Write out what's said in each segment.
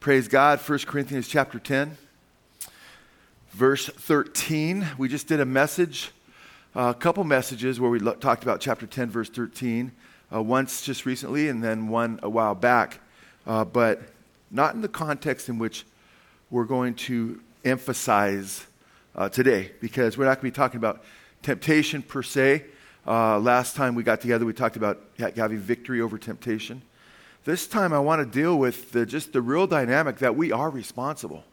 Praise God. 1 Corinthians chapter 10, verse 13. We just did a message, a couple messages where we talked about chapter 10, verse 13, uh, once just recently and then one a while back, uh, but not in the context in which we're going to emphasize uh, today, because we're not going to be talking about temptation per se. Uh, last time we got together, we talked about having victory over temptation. This time, I want to deal with the, just the real dynamic that we are responsible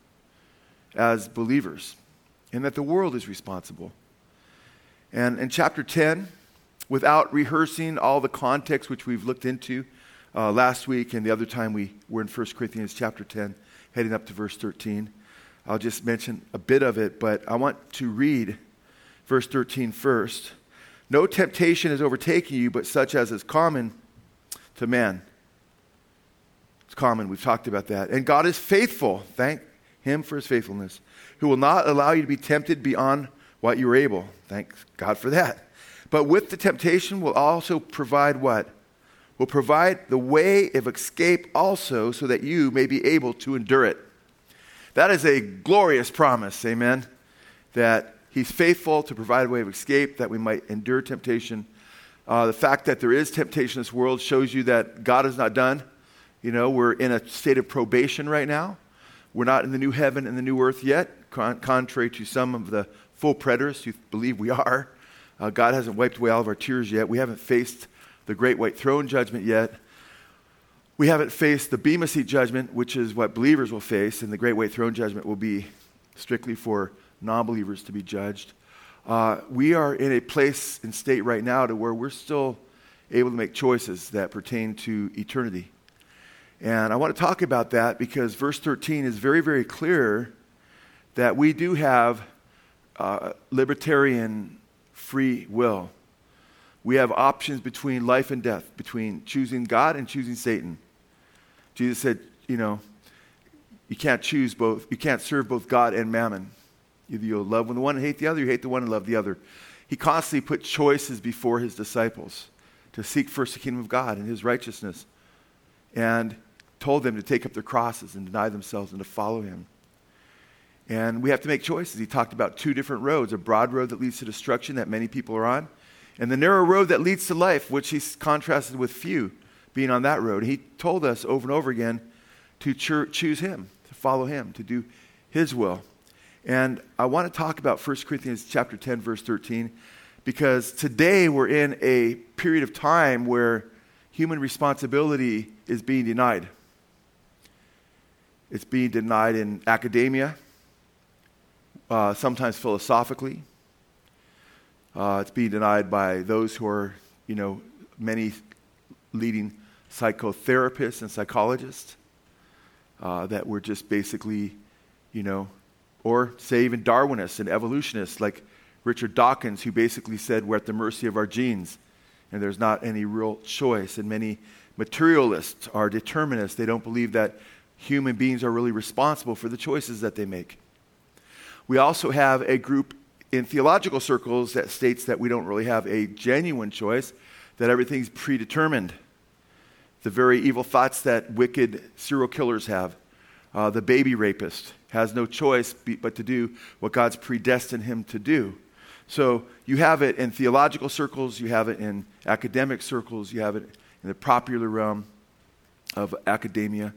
as believers and that the world is responsible. And in chapter 10, without rehearsing all the context which we've looked into uh, last week and the other time we were in 1 Corinthians chapter 10, heading up to verse 13, I'll just mention a bit of it, but I want to read verse 13 first. No temptation is overtaking you, but such as is common to man. It's common. We've talked about that. And God is faithful. Thank Him for His faithfulness, who will not allow you to be tempted beyond what you are able. Thank God for that. But with the temptation, will also provide what? Will provide the way of escape also, so that you may be able to endure it. That is a glorious promise. Amen. That He's faithful to provide a way of escape that we might endure temptation. Uh, the fact that there is temptation in this world shows you that God is not done. You know, we're in a state of probation right now. We're not in the new heaven and the new earth yet, con- contrary to some of the full preterists who believe we are. Uh, God hasn't wiped away all of our tears yet. We haven't faced the great white throne judgment yet. We haven't faced the Bema Seat judgment, which is what believers will face, and the great white throne judgment will be strictly for non believers to be judged. Uh, we are in a place and state right now to where we're still able to make choices that pertain to eternity. And I want to talk about that because verse 13 is very, very clear that we do have uh, libertarian free will. We have options between life and death, between choosing God and choosing Satan. Jesus said, you know, you can't choose both, you can't serve both God and mammon. Either you'll love the one and hate the other, you hate the one and love the other. He constantly put choices before his disciples to seek first the kingdom of God and his righteousness, and told them to take up their crosses and deny themselves and to follow him. And we have to make choices. He talked about two different roads a broad road that leads to destruction that many people are on, and the narrow road that leads to life, which he's contrasted with few being on that road. He told us over and over again to choose him, to follow him, to do his will. And I want to talk about 1 Corinthians chapter 10 verse 13 because today we're in a period of time where human responsibility is being denied. It's being denied in academia, uh, sometimes philosophically. Uh, it's being denied by those who are, you know, many leading psychotherapists and psychologists uh, that were just basically, you know, or say even Darwinists and evolutionists like Richard Dawkins, who basically said we're at the mercy of our genes and there's not any real choice. And many materialists are determinists. They don't believe that human beings are really responsible for the choices that they make. We also have a group in theological circles that states that we don't really have a genuine choice, that everything's predetermined. The very evil thoughts that wicked serial killers have. Uh, the baby rapist has no choice but to do what God's predestined him to do. So you have it in theological circles, you have it in academic circles, you have it in the popular realm of academia.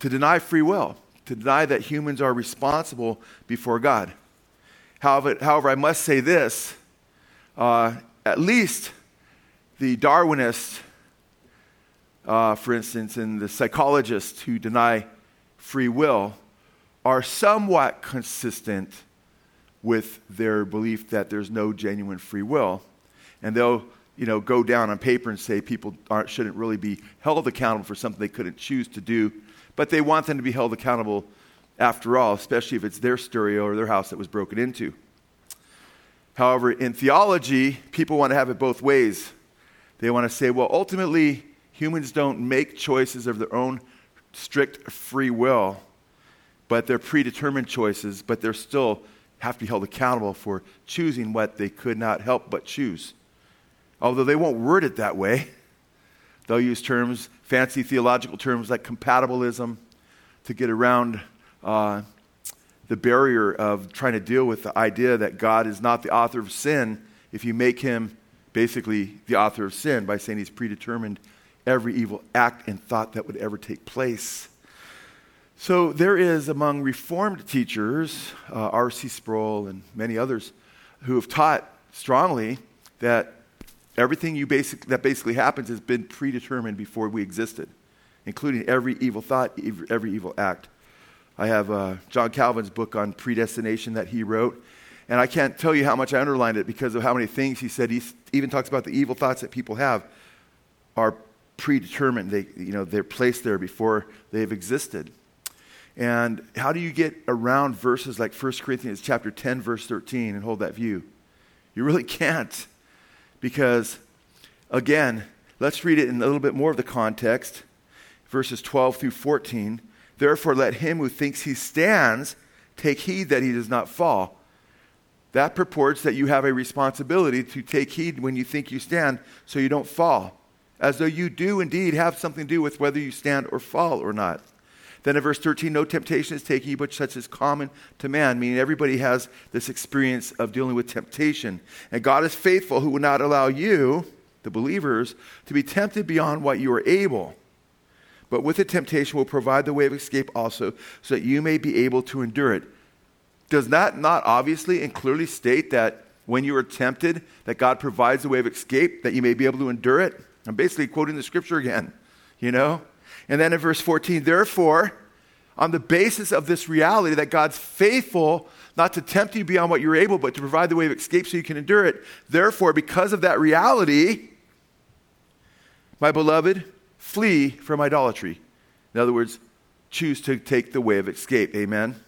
To deny free will, to deny that humans are responsible before God. However, however I must say this uh, at least the Darwinists, uh, for instance, and the psychologists who deny free will are somewhat consistent with their belief that there's no genuine free will. And they'll you know, go down on paper and say people shouldn't really be held accountable for something they couldn't choose to do, but they want them to be held accountable after all, especially if it's their stereo or their house that was broken into. However, in theology, people want to have it both ways. They want to say, well, ultimately, humans don't make choices of their own strict free will but they're predetermined choices, but they're still have to be held accountable for choosing what they could not help but choose. Although they won't word it that way, they'll use terms, fancy theological terms like compatibilism. to get around uh, the barrier of trying to deal with the idea that God is not the author of sin if you make him basically the author of sin by saying he's predetermined every evil act and thought that would ever take place. So there is among Reformed teachers, uh, R.C. Sproul and many others, who have taught strongly that everything you basic, that basically happens has been predetermined before we existed, including every evil thought, every evil act. I have uh, John Calvin's book on predestination that he wrote, and I can't tell you how much I underlined it because of how many things he said. He even talks about the evil thoughts that people have are predetermined. They, you know, they're placed there before they've existed. And how do you get around verses like 1 Corinthians chapter 10 verse 13 and hold that view? You really can't. Because again, let's read it in a little bit more of the context. Verses 12 through 14. Therefore let him who thinks he stands take heed that he does not fall. That purports that you have a responsibility to take heed when you think you stand so you don't fall, as though you do indeed have something to do with whether you stand or fall or not. Then in verse 13, no temptation is taking you, but such as common to man, meaning everybody has this experience of dealing with temptation. And God is faithful, who will not allow you, the believers, to be tempted beyond what you are able. But with the temptation will provide the way of escape also, so that you may be able to endure it. Does that not obviously and clearly state that when you are tempted, that God provides a way of escape, that you may be able to endure it? I'm basically quoting the scripture again, you know? And then in verse 14, therefore, on the basis of this reality that God's faithful not to tempt you beyond what you're able, but to provide the way of escape so you can endure it. Therefore, because of that reality, my beloved, flee from idolatry. In other words, choose to take the way of escape. Amen.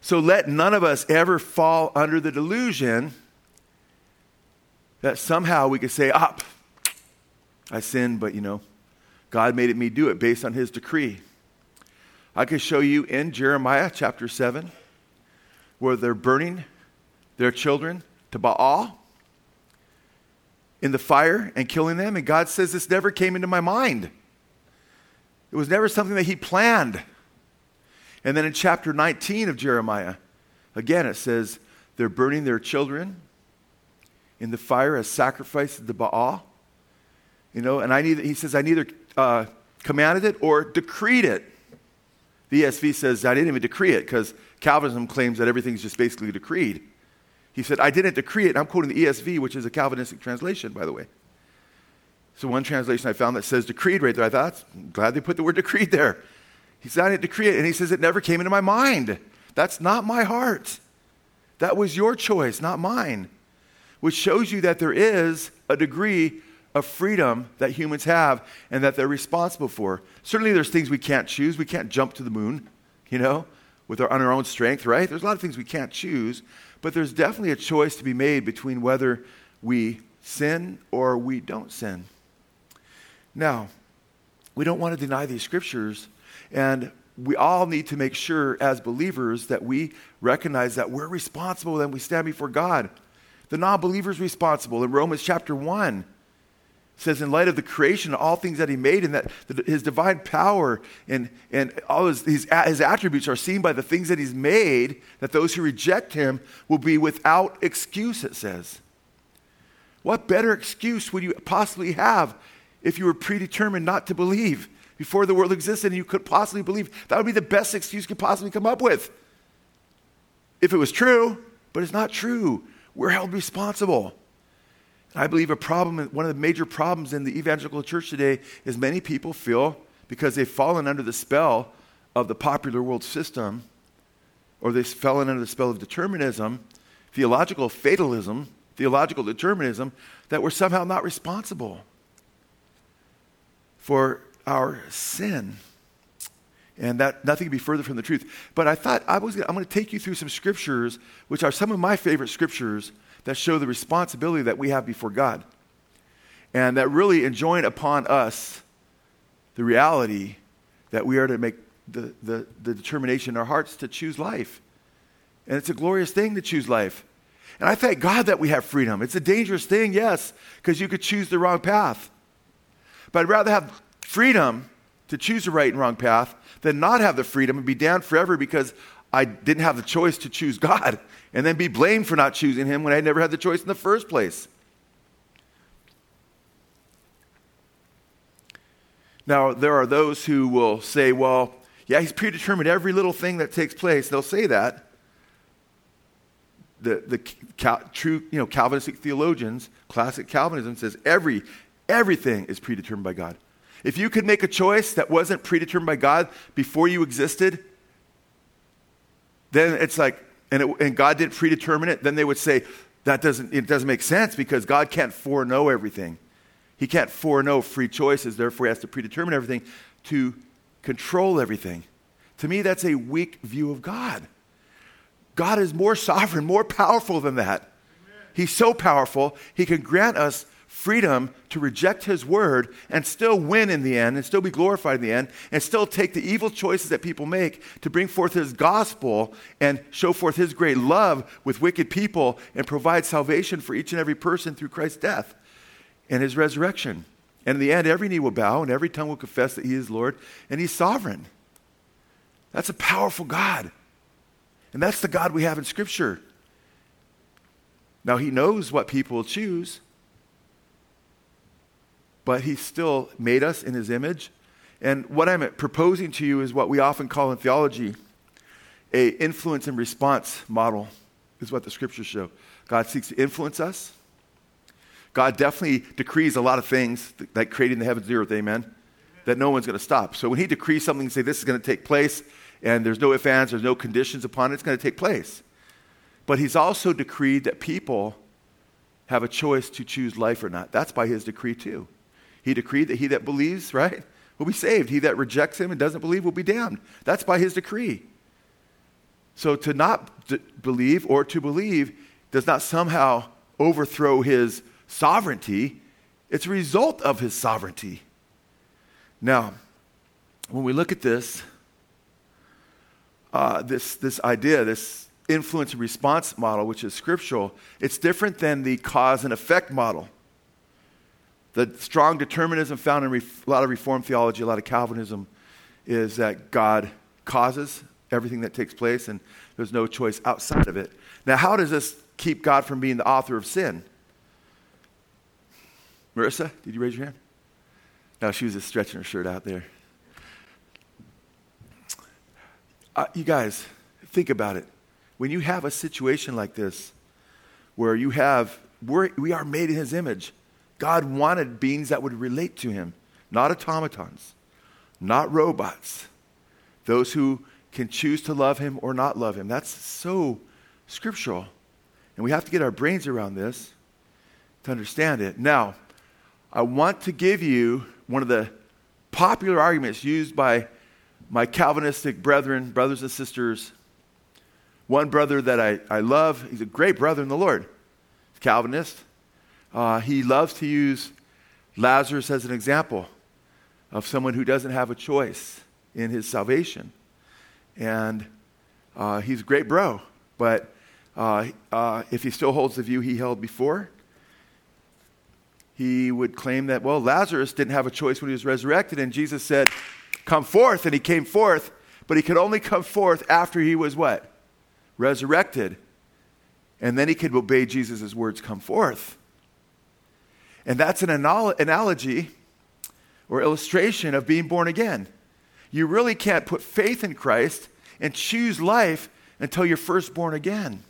So let none of us ever fall under the delusion that somehow we could say, ah, I sinned, but you know, God made me do it based on his decree. I could show you in Jeremiah chapter 7 where they're burning their children to Baal in the fire and killing them. And God says, This never came into my mind. It was never something that He planned. And then in chapter 19 of Jeremiah, again it says, They're burning their children in the fire as sacrifice to Baal. You know, and I neither, he says, I neither uh, commanded it or decreed it. The ESV says, I didn't even decree it because Calvinism claims that everything's just basically decreed. He said, I didn't decree it. I'm quoting the ESV, which is a Calvinistic translation, by the way. So, one translation I found that says decreed right there. I thought, I'm glad they put the word decreed there. He said, I didn't decree it. And he says, it never came into my mind. That's not my heart. That was your choice, not mine. Which shows you that there is a degree of freedom that humans have and that they're responsible for. Certainly, there's things we can't choose. We can't jump to the moon, you know, with our, on our own strength, right? There's a lot of things we can't choose, but there's definitely a choice to be made between whether we sin or we don't sin. Now, we don't want to deny these scriptures, and we all need to make sure as believers that we recognize that we're responsible and we stand before God. The non believer is responsible. In Romans chapter 1, says, in light of the creation, all things that he made, and that his divine power and, and all his, his, his attributes are seen by the things that he's made, that those who reject him will be without excuse, it says. What better excuse would you possibly have if you were predetermined not to believe before the world existed and you could possibly believe? That would be the best excuse you could possibly come up with. If it was true, but it's not true. We're held responsible. I believe a problem, one of the major problems in the evangelical church today is many people feel because they've fallen under the spell of the popular world system, or they've fallen under the spell of determinism, theological fatalism, theological determinism, that we're somehow not responsible for our sin. And that nothing could be further from the truth. But I thought I was I'm going to take you through some scriptures, which are some of my favorite scriptures that show the responsibility that we have before God. And that really enjoin upon us the reality that we are to make the, the, the determination in our hearts to choose life. And it's a glorious thing to choose life. And I thank God that we have freedom. It's a dangerous thing, yes, because you could choose the wrong path. But I'd rather have freedom to choose the right and wrong path than not have the freedom and be damned forever because I didn't have the choice to choose God and then be blamed for not choosing Him when I never had the choice in the first place. Now, there are those who will say, well, yeah, He's predetermined every little thing that takes place. They'll say that. The, the cal- true you know, Calvinistic theologians, classic Calvinism says every, everything is predetermined by God. If you could make a choice that wasn't predetermined by God before you existed, then it's like, and, it, and God didn't predetermine it, then they would say, that doesn't, it doesn't make sense because God can't foreknow everything. He can't foreknow free choices, therefore, he has to predetermine everything to control everything. To me, that's a weak view of God. God is more sovereign, more powerful than that. He's so powerful, he can grant us freedom to reject his word and still win in the end and still be glorified in the end and still take the evil choices that people make to bring forth his gospel and show forth his great love with wicked people and provide salvation for each and every person through Christ's death and his resurrection. And in the end, every knee will bow and every tongue will confess that he is Lord and he's sovereign. That's a powerful God. And that's the God we have in Scripture. Now, he knows what people will choose but he still made us in his image. And what I'm proposing to you is what we often call in theology a influence and response model is what the scriptures show. God seeks to influence us. God definitely decrees a lot of things, like creating the heavens and the earth, amen, that no one's going to stop. So when he decrees something and say this is going to take place, and there's no ifs, ands, there's no conditions upon it, it's going to take place. But he's also decreed that people have a choice to choose life or not. That's by his decree too. He decreed that he that believes, right, will be saved. He that rejects him and doesn't believe will be damned. That's by his decree. So to not d- believe or to believe does not somehow overthrow his sovereignty, it's a result of his sovereignty. Now, when we look at this, uh, this, this idea, this influence and response model, which is scriptural, it's different than the cause and effect model. The strong determinism found in a lot of Reformed theology, a lot of Calvinism, is that God causes everything that takes place and there's no choice outside of it. Now, how does this keep God from being the author of sin? Marissa, did you raise your hand? No, she was just stretching her shirt out there. Uh, you guys, think about it. When you have a situation like this, where you have, we're, we are made in his image, God wanted beings that would relate to him, not automatons, not robots, those who can choose to love him or not love him. That's so scriptural. And we have to get our brains around this to understand it. Now, I want to give you one of the popular arguments used by my Calvinistic brethren, brothers and sisters. One brother that I, I love, he's a great brother in the Lord, He's Calvinist. Uh, he loves to use Lazarus as an example of someone who doesn't have a choice in his salvation. And uh, he's a great bro, but uh, uh, if he still holds the view he held before, he would claim that, well, Lazarus didn't have a choice when he was resurrected, and Jesus said, Come forth, and he came forth, but he could only come forth after he was what? Resurrected. And then he could obey Jesus' words, Come forth. And that's an analogy or illustration of being born again. You really can't put faith in Christ and choose life until you're first born again.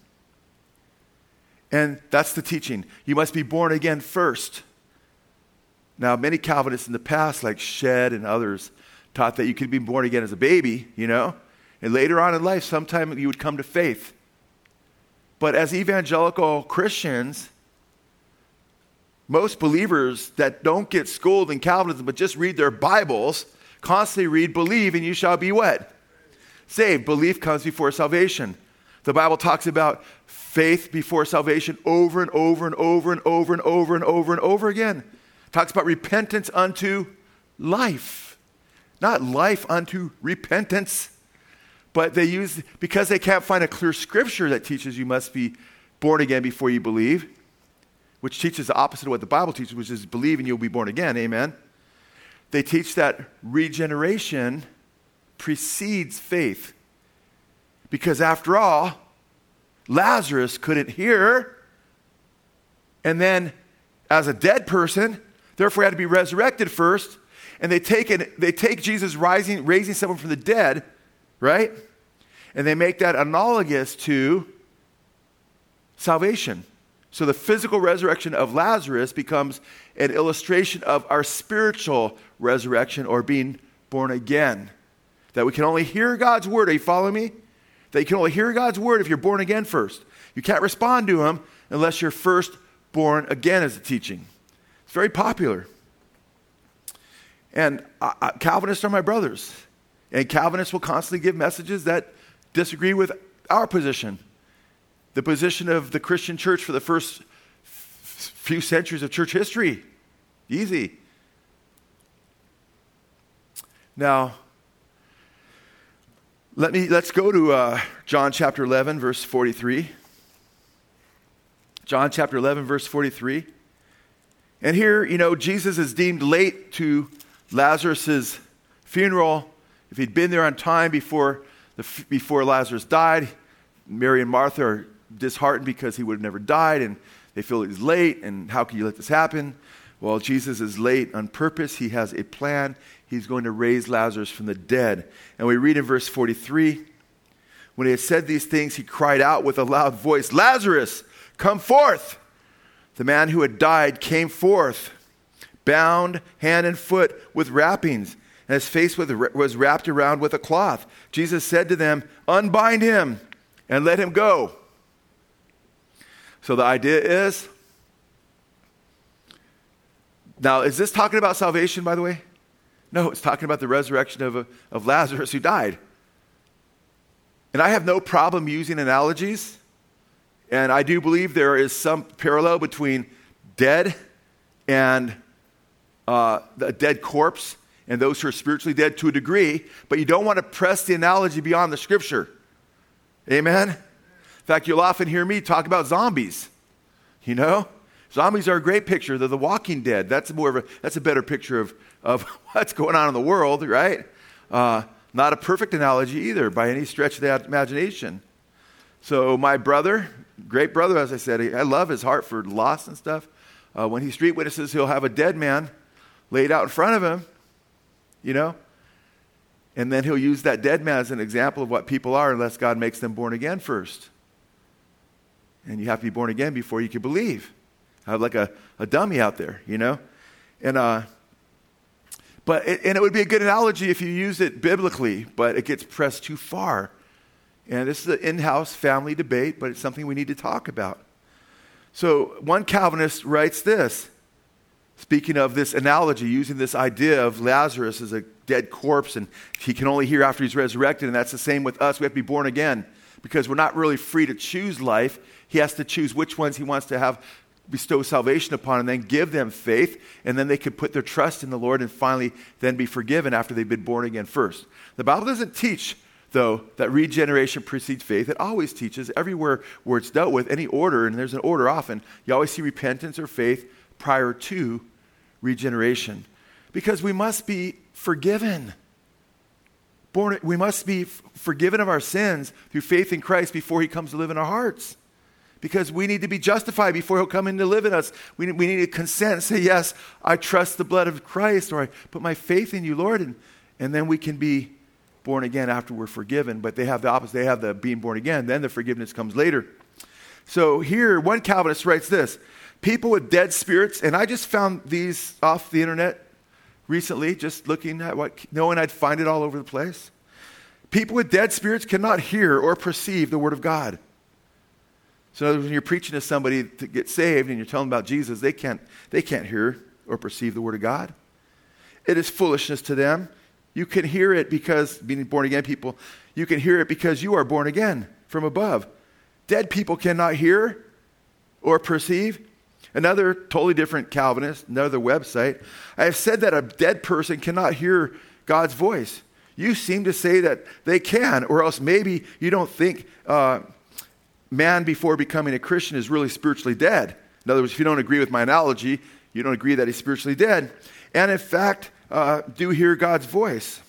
And that's the teaching. You must be born again first. Now, many Calvinists in the past, like Shedd and others, taught that you could be born again as a baby, you know, and later on in life, sometime you would come to faith. But as evangelical Christians, most believers that don't get schooled in Calvinism but just read their Bibles constantly read, believe, and you shall be what? Saved. Belief comes before salvation. The Bible talks about faith before salvation over and over and over and over and over and over and over again. It talks about repentance unto life. Not life unto repentance. But they use, because they can't find a clear scripture that teaches you must be born again before you believe, which teaches the opposite of what the Bible teaches, which is believe and you'll be born again. Amen. they teach that regeneration precedes faith. Because after all, Lazarus couldn't hear. And then, as a dead person, therefore had to be resurrected first. And they take, an, they take Jesus rising, raising someone from the dead, right? And they make that analogous to salvation. So the physical resurrection of Lazarus becomes an illustration of our spiritual resurrection or being born again. That we can only hear God's word. Are you following me? That you can only hear God's word if you're born again first. You can't respond to him unless you're first born again, as a teaching. It's very popular. And Calvinists are my brothers. And Calvinists will constantly give messages that disagree with our position the position of the Christian church for the first few centuries of church history. Easy. Now, let me let's go to uh, John chapter 11 verse 43. John chapter 11 verse 43. And here, you know, Jesus is deemed late to Lazarus's funeral. If he'd been there on time before the, before Lazarus died, Mary and Martha are disheartened because he would have never died, and they feel he's late, and how can you let this happen? Well, Jesus is late on purpose. He has a plan. He's going to raise Lazarus from the dead. And we read in verse 43 when he had said these things, he cried out with a loud voice, Lazarus, come forth. The man who had died came forth, bound hand and foot with wrappings, and his face was wrapped around with a cloth. Jesus said to them, Unbind him and let him go. So the idea is now, is this talking about salvation, by the way? No, it's talking about the resurrection of, of Lazarus who died. And I have no problem using analogies. And I do believe there is some parallel between dead and uh, a dead corpse and those who are spiritually dead to a degree, but you don't want to press the analogy beyond the scripture. Amen? Fact, you'll often hear me talk about zombies. You know? Zombies are a great picture. They're the walking dead. That's more of a that's a better picture of, of what's going on in the world, right? Uh, not a perfect analogy either by any stretch of the imagination. So my brother, great brother, as I said, I love his heart for loss and stuff. Uh, when he street witnesses, he'll have a dead man laid out in front of him, you know, and then he'll use that dead man as an example of what people are unless God makes them born again first. And you have to be born again before you can believe. I have like a, a dummy out there, you know? And, uh, but it, and it would be a good analogy if you use it biblically, but it gets pressed too far. And this is an in house family debate, but it's something we need to talk about. So, one Calvinist writes this, speaking of this analogy, using this idea of Lazarus as a dead corpse and he can only hear after he's resurrected, and that's the same with us. We have to be born again because we're not really free to choose life. He has to choose which ones he wants to have bestow salvation upon and then give them faith, and then they could put their trust in the Lord and finally then be forgiven after they've been born again first. The Bible doesn't teach, though, that regeneration precedes faith. It always teaches everywhere where it's dealt with, any order, and there's an order often, you always see repentance or faith prior to regeneration. Because we must be forgiven. Born, we must be forgiven of our sins through faith in Christ before he comes to live in our hearts. Because we need to be justified before he'll come in to live in us. We we need to consent, say, Yes, I trust the blood of Christ, or I put my faith in you, Lord. And, and then we can be born again after we're forgiven. But they have the opposite. They have the being born again. Then the forgiveness comes later. So here, one Calvinist writes this People with dead spirits, and I just found these off the internet recently, just looking at what, knowing I'd find it all over the place. People with dead spirits cannot hear or perceive the Word of God. So, when you're preaching to somebody to get saved and you're telling them about Jesus, they can't, they can't hear or perceive the Word of God. It is foolishness to them. You can hear it because, being born again people, you can hear it because you are born again from above. Dead people cannot hear or perceive. Another totally different Calvinist, another website. I have said that a dead person cannot hear God's voice. You seem to say that they can, or else maybe you don't think uh, man before becoming a Christian is really spiritually dead. In other words, if you don't agree with my analogy, you don't agree that he's spiritually dead. And in fact, uh, do hear God's voice.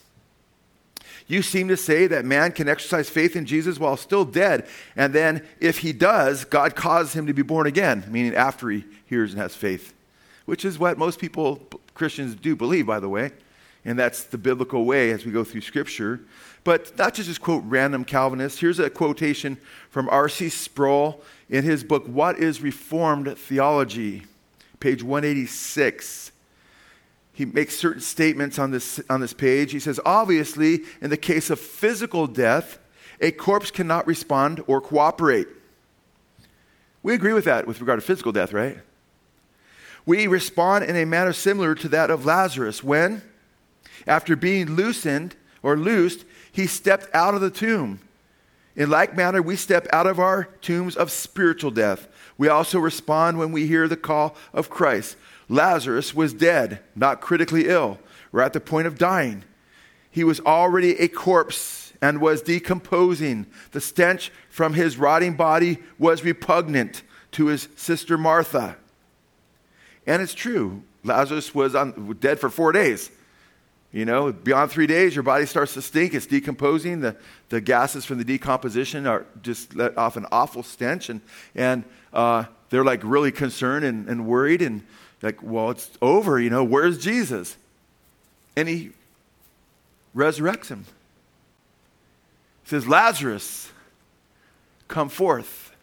You seem to say that man can exercise faith in Jesus while still dead, and then if he does, God causes him to be born again, meaning after he hears and has faith, which is what most people, Christians, do believe, by the way. And that's the biblical way as we go through Scripture. But not to just quote random Calvinists. Here's a quotation from R.C. Sproul in his book, What is Reformed Theology? Page 186 he makes certain statements on this, on this page. He says, obviously, in the case of physical death, a corpse cannot respond or cooperate. We agree with that with regard to physical death, right? We respond in a manner similar to that of Lazarus when, after being loosened or loosed, he stepped out of the tomb. In like manner, we step out of our tombs of spiritual death. We also respond when we hear the call of Christ. Lazarus was dead, not critically ill, or at the point of dying. He was already a corpse and was decomposing. The stench from his rotting body was repugnant to his sister Martha. And it's true, Lazarus was on, dead for four days. You know, beyond three days, your body starts to stink. It's decomposing. The, the gases from the decomposition are just let off an awful stench. And, and uh, they're like really concerned and, and worried. And like, well, it's over, you know, where's Jesus? And he resurrects him. He says, Lazarus, come forth.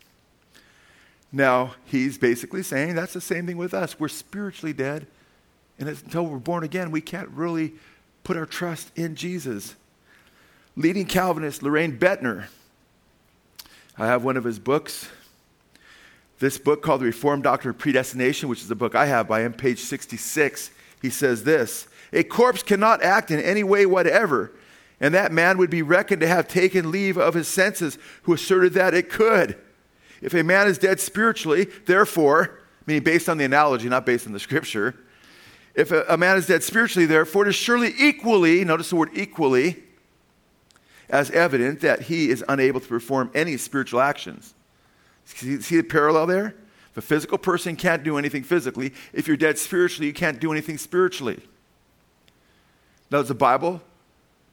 Now, he's basically saying that's the same thing with us. We're spiritually dead, and until we're born again, we can't really put our trust in Jesus. Leading Calvinist Loraine Boettner, I have one of his books this book called The Reformed Doctrine of Predestination, which is the book I have by him, page 66, he says this A corpse cannot act in any way whatever, and that man would be reckoned to have taken leave of his senses who asserted that it could. If a man is dead spiritually, therefore, meaning based on the analogy, not based on the scripture, if a, man is dead spiritually, therefore, it is surely equally, notice the word equally, as evident that he is unable to perform any spiritual actions. See, see the parallel there? If a physical person can't do anything physically, if you're dead spiritually, you can't do anything spiritually. Now, does the Bible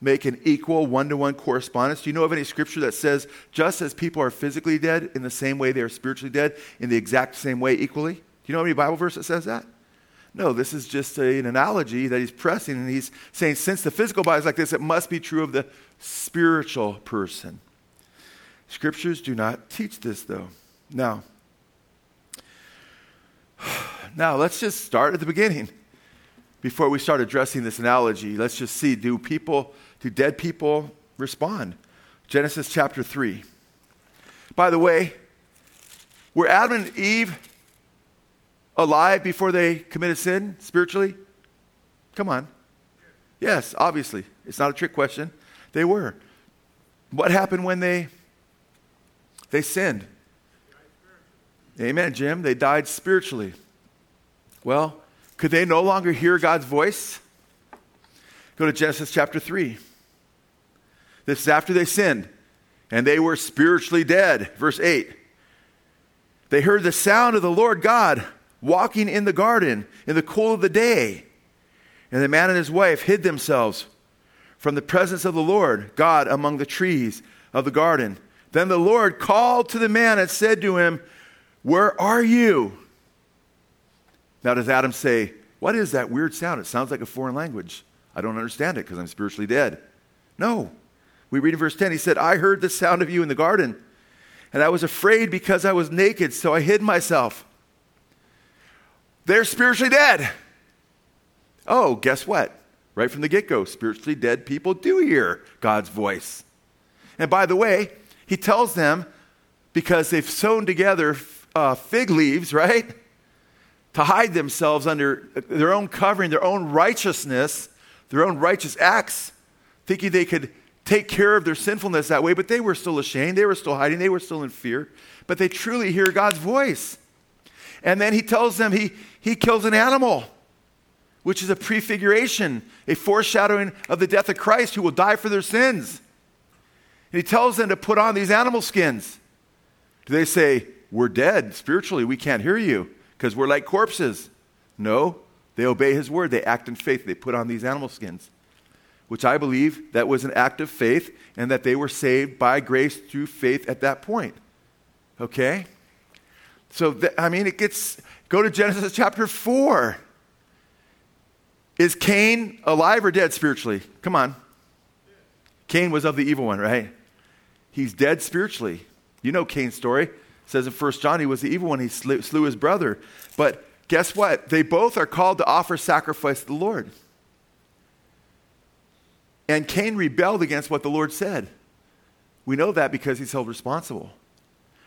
make an equal one to one correspondence? Do you know of any scripture that says just as people are physically dead, in the same way they are spiritually dead, in the exact same way equally? Do you know any Bible verse that says that? No, this is just a, an analogy that he's pressing, and he's saying since the physical body is like this, it must be true of the spiritual person. Scriptures do not teach this, though. Now, now let's just start at the beginning. Before we start addressing this analogy, let's just see do people, do dead people respond? Genesis chapter 3. By the way, were Adam and Eve alive before they committed sin spiritually? Come on. Yes, obviously. It's not a trick question. They were. What happened when they they sinned? Amen, Jim. They died spiritually. Well, could they no longer hear God's voice? Go to Genesis chapter 3. This is after they sinned and they were spiritually dead. Verse 8. They heard the sound of the Lord God walking in the garden in the cool of the day. And the man and his wife hid themselves from the presence of the Lord God among the trees of the garden. Then the Lord called to the man and said to him, where are you? Now, does Adam say, What is that weird sound? It sounds like a foreign language. I don't understand it because I'm spiritually dead. No. We read in verse 10, he said, I heard the sound of you in the garden, and I was afraid because I was naked, so I hid myself. They're spiritually dead. Oh, guess what? Right from the get go, spiritually dead people do hear God's voice. And by the way, he tells them because they've sewn together uh, fig leaves, right? To hide themselves under their own covering, their own righteousness, their own righteous acts, thinking they could take care of their sinfulness that way, but they were still ashamed. They were still hiding. They were still in fear. But they truly hear God's voice. And then he tells them he, he kills an animal, which is a prefiguration, a foreshadowing of the death of Christ who will die for their sins. And he tells them to put on these animal skins. Do they say, we're dead spiritually. We can't hear you because we're like corpses. No, They obey his word. They act in faith. They put on these animal skins, which I believe that was an act of faith and that they were saved by grace through faith at that point. Okay? So, th- I mean, it gets, go to Genesis chapter 4. Is Cain alive or dead spiritually? Come on. Cain was of the evil one, right? He's dead spiritually. You know Cain's story. It says in 1 John he was the evil one. He slew, slew his brother. But guess what? They both are called to offer sacrifice to the Lord. And Cain rebelled against what the Lord said. We know that because he's held responsible.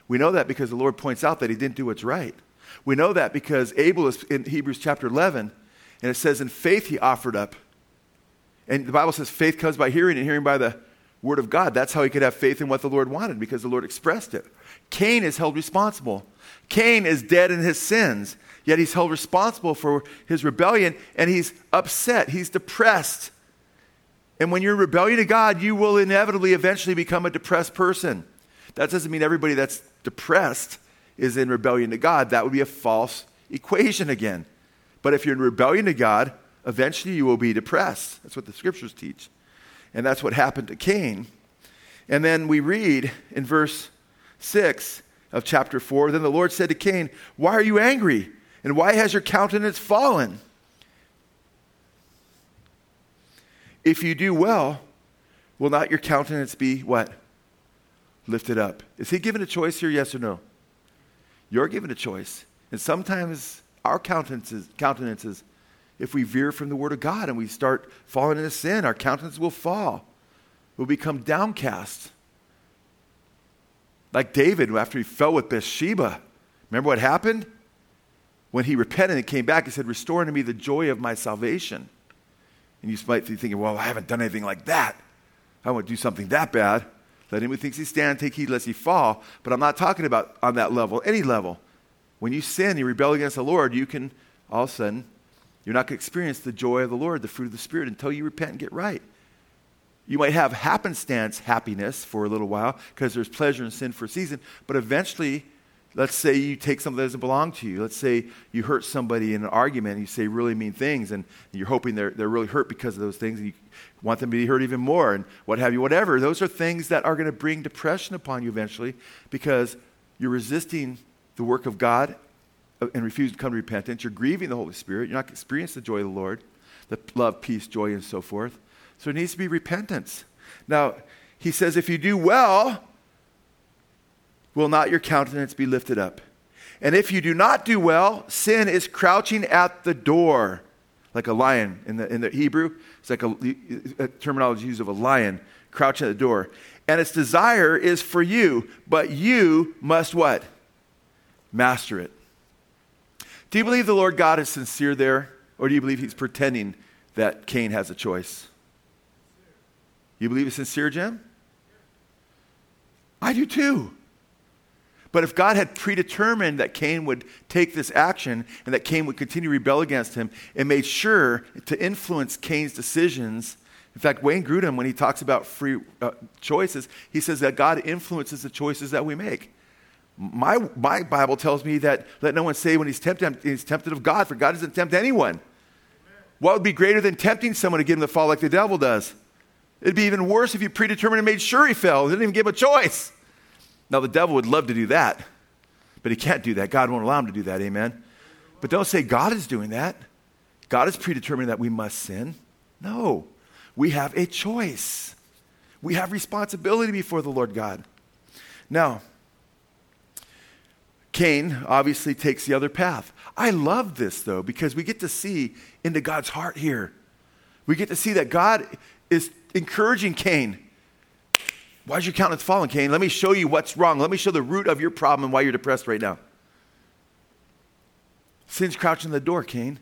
We know that because the Lord points out that he didn't do what's right. We know that because Abel is in Hebrews chapter 11, and it says, In faith he offered up. And the Bible says faith comes by hearing, and hearing by the word of God. That's how he could have faith in what the Lord wanted because the Lord expressed it. Cain is held responsible. Cain is dead in his sins, yet he's held responsible for his rebellion, and he's upset. He's depressed. And when you're in rebellion to God, you will inevitably eventually become a depressed person. That doesn't mean everybody that's depressed is in rebellion to God. That would be a false equation again. But if you're in rebellion to God, eventually you will be depressed. That's what the scriptures teach. And that's what happened to Cain. And then we read in verse 6 of chapter 4 Then the Lord said to Cain, Why are you angry? And why has your countenance fallen? If you do well, will not your countenance be what? Lifted up. Is he given a choice here, yes or no? You're given a choice. And sometimes our countenances, countenances if we veer from the Word of God and we start falling into sin, our countenance will fall. We'll become downcast. Like David, after he fell with Bathsheba. Remember what happened? When he repented and came back, he said, Restore unto me the joy of my salvation. And you might be thinking, Well, I haven't done anything like that. I won't do something that bad. Let him who thinks he stand take heed lest he fall. But I'm not talking about on that level, any level. When you sin, you rebel against the Lord, you can all of a sudden you're not going to experience the joy of the Lord, the fruit of the Spirit, until you repent and get right. You might have happenstance happiness for a little while because there's pleasure in sin for a season, but eventually, let's say you take something that doesn't belong to you. Let's say you hurt somebody in an argument and you say really mean things, and you're hoping they're, they're really hurt because of those things, and you want them to be hurt even more, and what have you, whatever. Those are things that are going to bring depression upon you eventually because you're resisting the work of God uh, and refuse to come to repentance, you're grieving the Holy Spirit. You're not experiencing the joy of the Lord, the love, peace, joy, and so forth. So it needs to be repentance. Now, he says, if you do well, will not your countenance be lifted up? And if you do not do well, sin is crouching at the door, like a lion. In the, in the Hebrew, it's like a, a terminology used of a lion crouching at the door. And its desire is for you, but you must what? Master it. Do you believe the Lord God is sincere there, or do you believe he's pretending that Cain has a choice? You believe he's sincere, Jim? I do too. But if God had predetermined that Cain would take this action and that Cain would continue to rebel against him and made sure to influence Cain's decisions, in fact, Wayne Grudem, when he talks about free uh, choices, he says that God influences the choices that we make. My, my Bible tells me that let no one say when he's tempted, he's tempted of God, for God doesn't tempt anyone. What would be greater than tempting someone to give him to fall like the devil does? It'd be even worse if you predetermined and made sure he fell, didn't even give him a choice. Now, the devil would love to do that, but he can't do that. God won't allow him to do that, amen? But don't say God is doing that. God is predetermining that we must sin. No, we have a choice. We have responsibility before the Lord God. Now, Cain obviously takes the other path. I love this though because we get to see into God's heart here. We get to see that God is encouraging Cain. Why is your countenance falling, Cain? Let me show you what's wrong. Let me show the root of your problem and why you're depressed right now. Sin's crouching the door, Cain.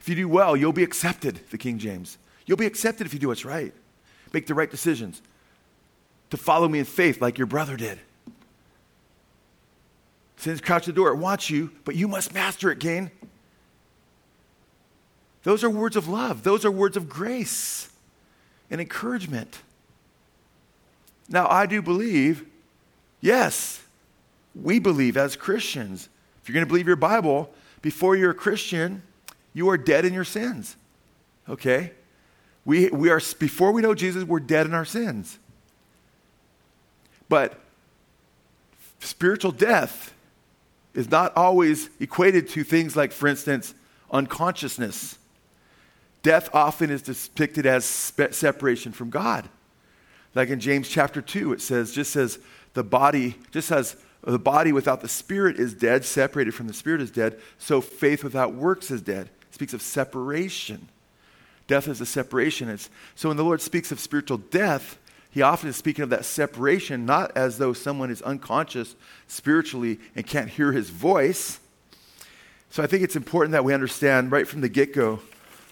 If you do well, you'll be accepted, the King James. You'll be accepted if you do what's right. Make the right decisions. To follow me in faith like your brother did. Sin's crouch at the door. It wants you, but you must master it, Cain. Those are words of love. Those are words of grace and encouragement. Now, I do believe, yes, we believe as Christians. If you're going to believe your Bible, before you're a Christian, You are dead in your sins. Okay? We, we are, before we know Jesus, we're dead in our sins. But spiritual death is not always equated to things like, for instance, unconsciousness. Death often is depicted as separation from God. Like in James chapter 2, it says, just as the body, just as the body without the spirit is dead, separated from the spirit is dead, so faith without works is dead. It speaks of separation. Death is a separation. It's, so when the Lord speaks of spiritual death, he often is speaking of that separation, not as though someone is unconscious spiritually and can't hear his voice. So I think it's important that we understand right from the get go,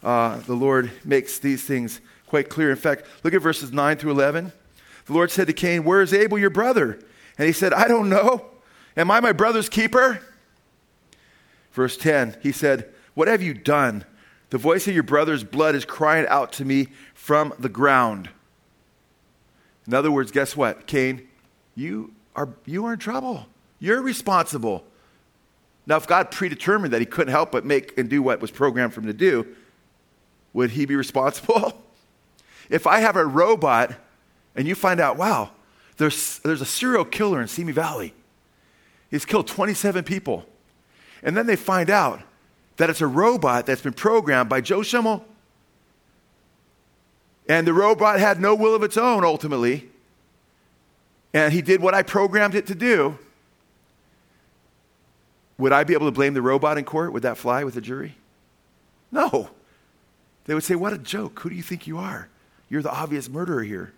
uh, the Lord makes these things quite clear. In fact, look at verses 9 through 11. The Lord said to Cain, Where is Abel, your brother? And he said, I don't know. Am I my brother's keeper? Verse 10, he said, What have you done? The voice of your brother's blood is crying out to me from the ground. In other words, guess what, Cain? You are, you are in trouble. You're responsible. Now, if God predetermined that he couldn't help but make and do what was programmed for him to do, would he be responsible? if I have a robot and you find out, wow, there's, there's a serial killer in Simi Valley, he's killed 27 people, and then they find out that it's a robot that's been programmed by Joe Schimmel. And the robot had no will of its own ultimately. And he did what I programmed it to do. Would I be able to blame the robot in court? Would that fly with a jury? No. They would say, What a joke. Who do you think you are? You're the obvious murderer here.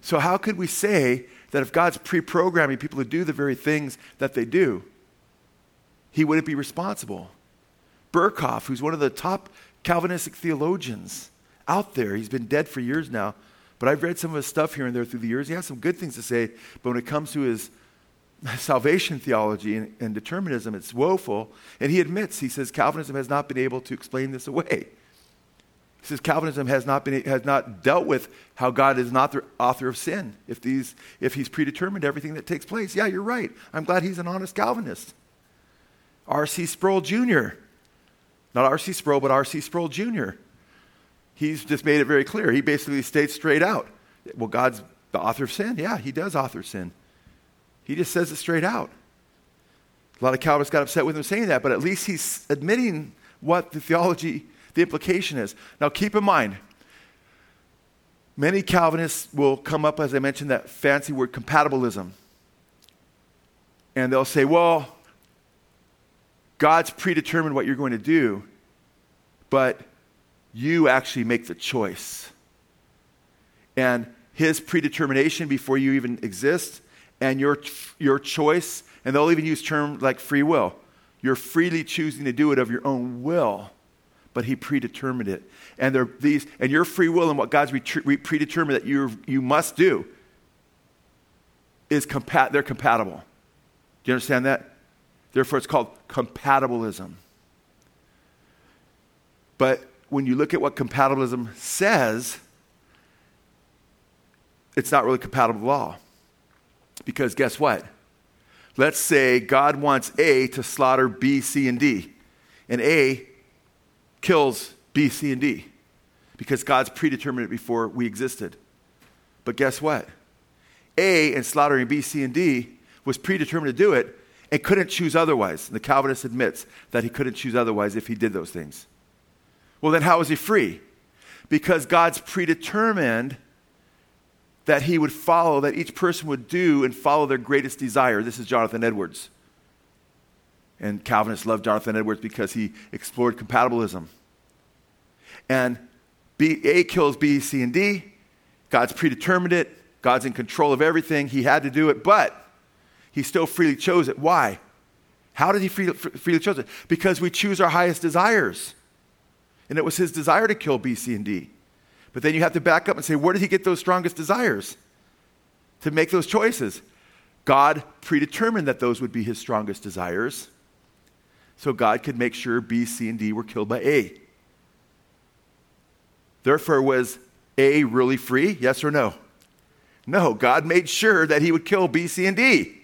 So, how could we say that if God's pre programming people to do the very things that they do, he wouldn't be responsible. Berkhof, who's one of the top Calvinistic theologians out there, he's been dead for years now, but I've read some of his stuff here and there through the years. He has some good things to say, but when it comes to his salvation theology and, and determinism, it's woeful. And he admits, he says, Calvinism has not been able to explain this away. He says Calvinism has not, been, has not dealt with how God is not the author of sin if, these, if he's predetermined everything that takes place. Yeah, you're right. I'm glad he's an honest Calvinist. R.C. Sproul Jr. Not R.C. Sproul, but R.C. Sproul Jr. He's just made it very clear. He basically states straight out well, God's the author of sin. Yeah, he does author sin. He just says it straight out. A lot of Calvinists got upset with him saying that, but at least he's admitting what the theology, the implication is. Now, keep in mind, many Calvinists will come up, as I mentioned, that fancy word compatibilism. And they'll say, well, God's predetermined what you're going to do, but you actually make the choice. And His predetermination before you even exist, and your, your choice, and they'll even use terms like free will. You're freely choosing to do it of your own will, but He predetermined it. And they're these, and your free will and what God's predetermined that you you must do is compat- they're compatible. Do you understand that? Therefore, it's called compatibilism. But when you look at what compatibilism says, it's not really compatible with law. Because guess what? Let's say God wants A to slaughter B, C, and D, and A kills B, C, and D because God's predetermined it before we existed. But guess what? A in slaughtering B, C, and D was predetermined to do it, and couldn't choose otherwise. And the Calvinist admits that he couldn't choose otherwise if he did those things. Well, then how is he free? Because God's predetermined that he would follow, that each person would do and follow their greatest desire. This is Jonathan Edwards. And Calvinists loved Jonathan Edwards because he explored compatibilism. And B, A kills B, C, and D. God's predetermined it. God's in control of everything. He had to do it, but he still freely chose it. Why? How did he freely, freely chose it? Because we choose our highest desires. And it was his desire to kill B, C, and D. But then you have to back up and say, where did he get those strongest desires to make those choices? God predetermined that those would be his strongest desires. So God could make sure B, C, and D were killed by A. Therefore, was A really free? Yes or no? No, God made sure that he would kill B, C, and D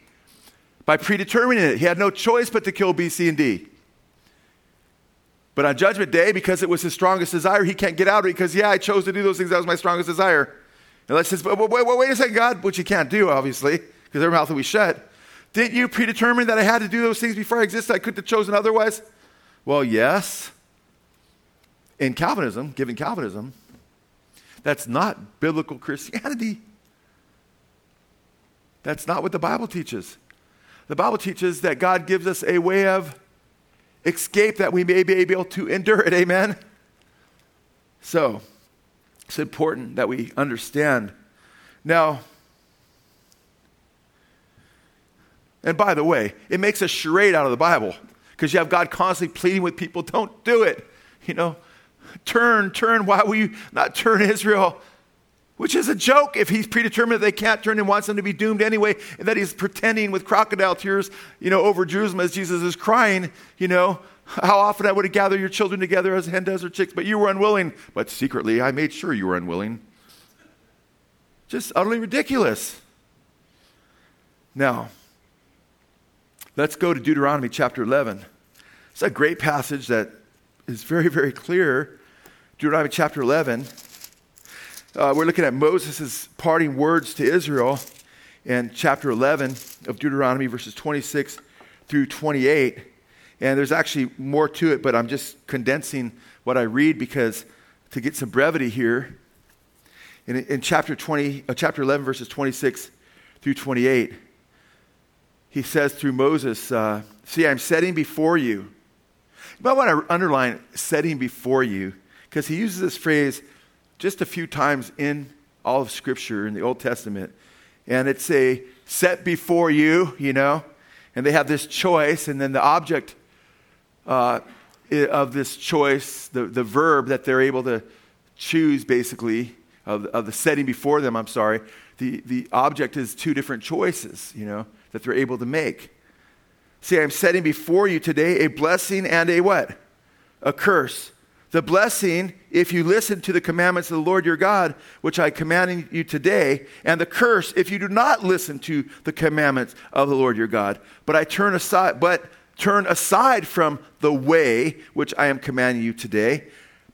by predetermining it. He had no choice but to kill B, C, and D. But on Judgment Day, because it was his strongest desire, he can't get out of it because, yeah, I chose to do those things. That was my strongest desire. And let's just, wait, wait, wait a second, God, which he can't do, obviously, because their mouth will be shut. Didn't you predetermine that I had to do those things before I existed? I couldn't have chosen otherwise? Well, yes. In Calvinism, given Calvinism, that's not biblical Christianity. That's not what the Bible teaches. The Bible teaches that God gives us a way of escape that we may be able to endure it. Amen? So, it's important that we understand. Now, and by the way, it makes a charade out of the Bible because you have God constantly pleading with people, don't do it. You know, turn, turn. Why will you not turn Israel? Which is a joke if he's predetermined that they can't turn and wants them to be doomed anyway, and that he's pretending with crocodile tears, you know, over Jerusalem as Jesus is crying, you know, how often I would have gathered your children together as hen does her chicks, but you were unwilling. But secretly, I made sure you were unwilling. Just utterly ridiculous. Now, let's go to Deuteronomy chapter 11. It's a great passage that is very, very clear. Deuteronomy chapter 11. Uh, we're looking at Moses' parting words to Israel in chapter 11 of Deuteronomy, verses 26 through 28. And there's actually more to it, but I'm just condensing what I read because to get some brevity here. In, in chapter, 20, uh, chapter 11, verses 26 through 28, he says through Moses, uh, See, I'm setting before you. You might want to underline setting before you because he uses this phrase just a few times in all of Scripture in the Old Testament. And it's a set before you, you know, and they have this choice, and then the object uh, of this choice, the, the verb that they're able to choose, basically, of, of the setting before them, I'm sorry, the, the object is two different choices, you know, that they're able to make. See, I'm setting before you today a blessing and a what? A curse. The blessing, if you listen to the commandments of the Lord your God, which I command you today, and the curse, if you do not listen to the commandments of the Lord your God. But I turn aside, but turn aside from the way which I am commanding you today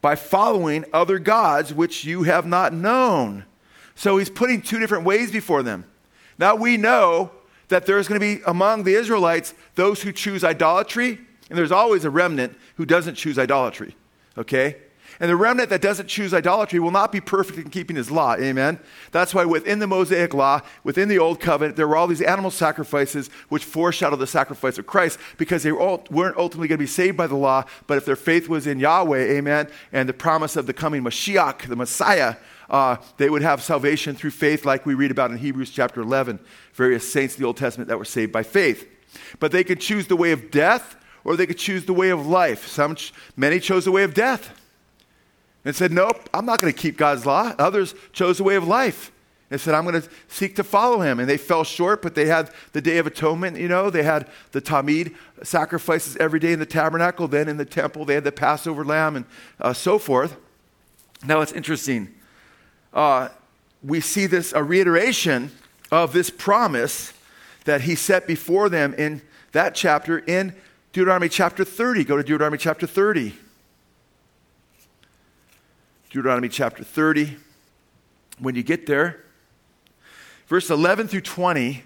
by following other gods which you have not known. So he's putting two different ways before them. Now we know that there's going to be among the Israelites those who choose idolatry, and there's always a remnant who doesn't choose idolatry okay? And the remnant that doesn't choose idolatry will not be perfect in keeping his law. Amen. That's why within the Mosaic law, within the old covenant, there were all these animal sacrifices which foreshadow the sacrifice of Christ because they weren't ultimately going to be saved by the law, but if their faith was in Yahweh, amen, and the promise of the coming Mashiach, the Messiah, uh, they would have salvation through faith, like we read about in Hebrews chapter 11, various saints in the Old Testament that were saved by faith. But they could choose the way of death or they could choose the way of life. Some, many chose the way of death and said, Nope, I'm not going to keep God's law. Others chose the way of life and said, I'm going to seek to follow him. And they fell short, but they had the Day of Atonement, you know, they had the Tamid sacrifices every day in the tabernacle, then in the temple, they had the Passover lamb and uh, so forth. Now it's interesting. Uh, we see this, a reiteration of this promise that he set before them in that chapter in Deuteronomy chapter 30. Go to Deuteronomy chapter 30. Deuteronomy chapter 30. When you get there, verse 11 through 20,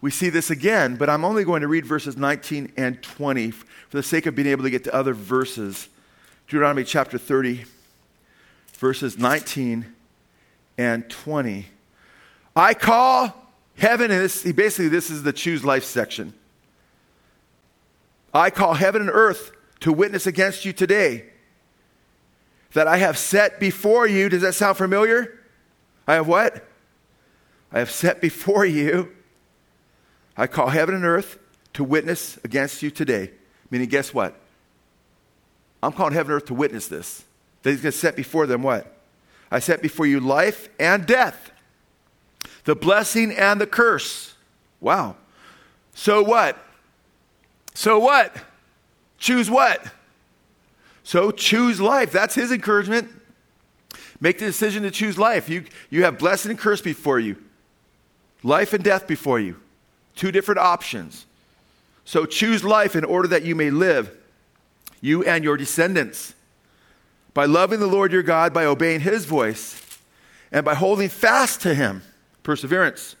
we see this again, but I'm only going to read verses 19 and 20 for the sake of being able to get to other verses. Deuteronomy chapter 30, verses 19 and 20. I call heaven, and this, basically, this is the choose life section. I call heaven and earth to witness against you today that I have set before you. Does that sound familiar? I have what? I have set before you. I call heaven and earth to witness against you today. Meaning, guess what? I'm calling heaven and earth to witness this. That he's going to set before them what? I set before you life and death, the blessing and the curse. Wow. So what? So what? Choose what? So choose life. That's his encouragement. Make the decision to choose life. You, you have blessing and curse before you, life and death before you. Two different options. So choose life in order that you may live you and your descendants, by loving the Lord your God, by obeying his voice, and by holding fast to him. Perseverance.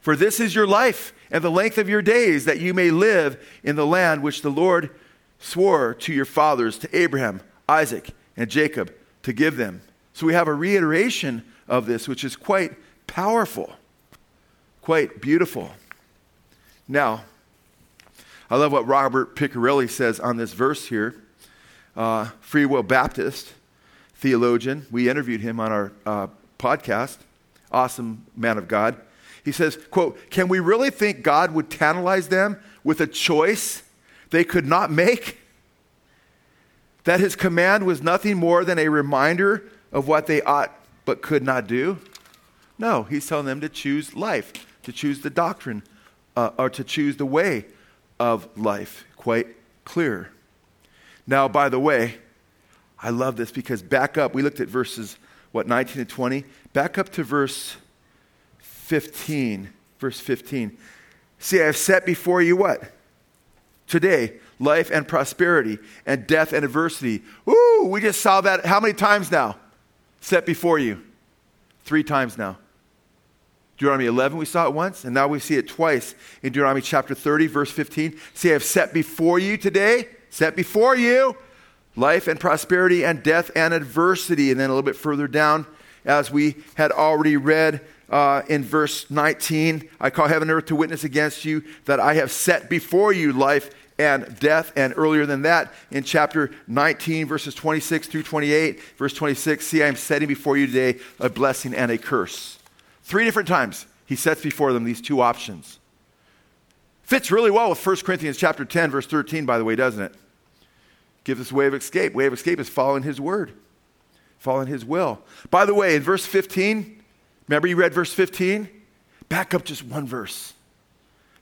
For this is your life and the length of your days, that you may live in the land which the Lord swore to your fathers, to Abraham, Isaac, and Jacob, to give them. So we have a reiteration of this, which is quite powerful, quite beautiful. Now, I love what Robert Picirilli says on this verse here. Uh, Free Will Baptist theologian. We interviewed him on our uh, podcast. Awesome man of God. He says, quote, Can we really think God would tantalize them with a choice they could not make? That his command was nothing more than a reminder of what they ought but could not do? No, he's telling them to choose life, to choose the doctrine, uh, or to choose the way of life. Quite clear. Now, by the way, I love this because back up, we looked at verses, what, 19 and 20? Back up to verse 15. Verse 15. See, I have set before you what? Today, life and prosperity, and death and adversity. Ooh, we just saw that how many times now? Set before you. Three times now. Deuteronomy 11, we saw it once, and now we see it twice in Deuteronomy chapter 30, verse 15. See, I have set before you today, set before you life and prosperity and death and adversity. And then a little bit further down, as we had already read uh, in verse 19, I call heaven and earth to witness against you that I have set before you life and death. And earlier than that, in chapter 19, verses 26 through 28, verse 26, see, I am setting before you today a blessing and a curse. Three different times he sets before them these two options. Fits really well with 1 Corinthians chapter 10, verse 13, by the way, doesn't it? Gives us way of escape. Way of escape is following his word, following his will. By the way, in verse 15, remember you read verse 15? Back up just one verse.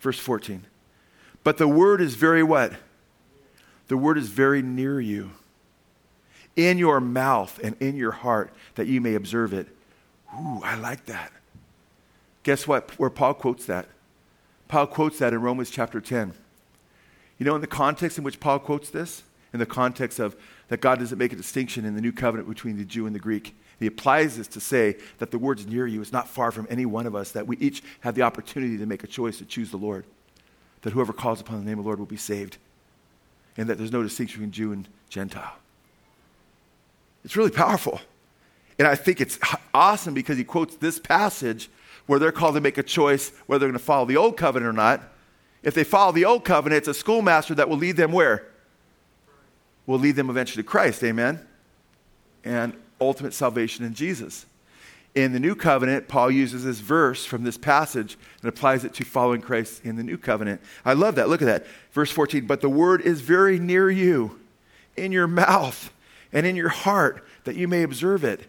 Verse 14. But the word is very what? The word is very near you, in your mouth and in your heart, that you may observe it. Ooh, I like that. Guess what? Where Paul quotes that? Paul quotes that in Romans chapter 10. You know, in the context in which Paul quotes this, in the context of that God doesn't make a distinction in the new covenant between the Jew and the Greek. He applies this to say that the word's near you is not far from any one of us, that we each have the opportunity to make a choice to choose the Lord, that whoever calls upon the name of the Lord will be saved, and that there's no distinction between Jew and Gentile. It's really powerful. And I think it's awesome because he quotes this passage where they're called to make a choice whether they're going to follow the old covenant or not. If they follow the old covenant, it's a schoolmaster that will lead them where? Will lead them eventually to Christ, amen? And ultimate salvation in Jesus. In the new covenant, Paul uses this verse from this passage and applies it to following Christ in the new covenant. I love that. Look at that. Verse 14, but the word is very near you, in your mouth and in your heart, that you may observe it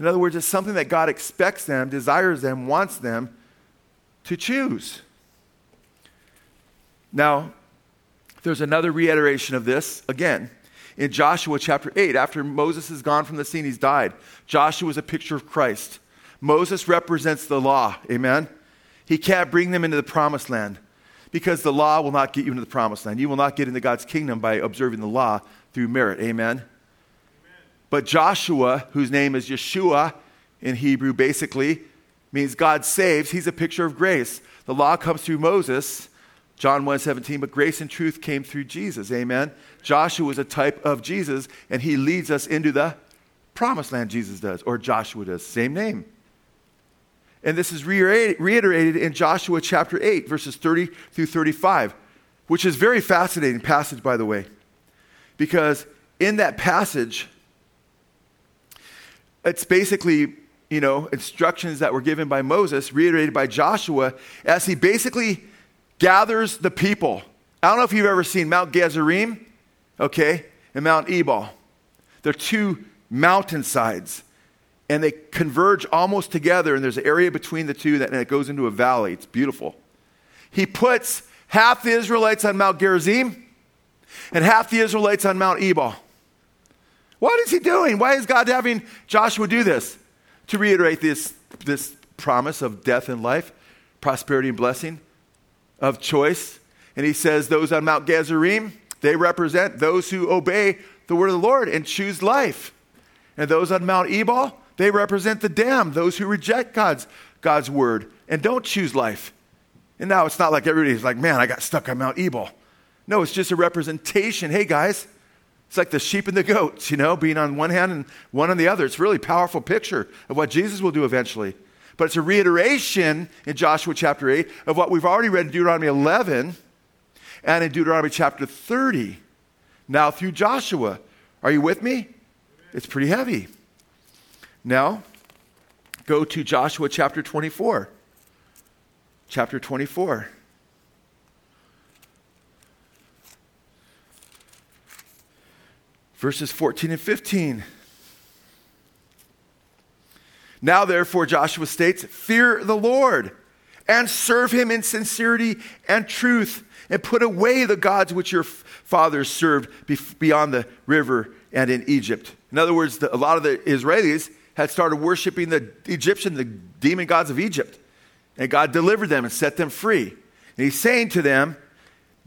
in other words, it's something that God expects them, desires them, wants them to choose. Now, there's another reiteration of this again in Joshua chapter 8. After Moses has gone from the scene, he's died. Joshua is a picture of Christ. Moses represents the law. Amen? He can't bring them into the promised land because the law will not get you into the promised land. You will not get into God's kingdom by observing the law through merit. Amen? But Joshua, whose name is Yeshua in Hebrew, basically means God saves. He's a picture of grace. The law comes through Moses, John 1:17, but grace and truth came through Jesus. Amen. Joshua is a type of Jesus, and he leads us into the promised land, Jesus does, or Joshua does. Same name. And this is reiterated in Joshua chapter 8, verses 30 through 35, which is very fascinating passage, by the way, because in that passage, it's basically, you know, instructions that were given by Moses, reiterated by Joshua, as he basically gathers the people. I don't know if you've ever seen Mount Gerizim, okay, and Mount Ebal. They're two mountainsides, and they converge almost together, and there's an area between the two that and it goes into a valley. It's beautiful. He puts half the Israelites on Mount Gerizim and half the Israelites on Mount Ebal. What is he doing? Why is God having Joshua do this? To reiterate this, this promise of death and life, prosperity and blessing, of choice. And he says, Those on Mount Gerizim, they represent those who obey the word of the Lord and choose life. And those on Mount Ebal, they represent the damned, those who reject God's, God's word and don't choose life. And now it's not like everybody's like, man, I got stuck on Mount Ebal. No, it's just a representation. Hey, guys, it's like the sheep and the goats, you know, being on one hand and one on the other. It's a really powerful picture of what Jesus will do eventually. But it's a reiteration in Joshua chapter 8 of what we've already read in Deuteronomy 11 and in Deuteronomy chapter 30. Now through Joshua. Are you with me? It's pretty heavy. Now, go to Joshua chapter 24. Chapter 24. Verses 14 and 15. Now, therefore, Joshua states, Fear the Lord and serve him in sincerity and truth, and put away the gods which your fathers served beyond the river and in Egypt. In other words, the, a lot of the Israelis had started worshiping the Egyptian, the demon gods of Egypt. And God delivered them and set them free. And he's saying to them,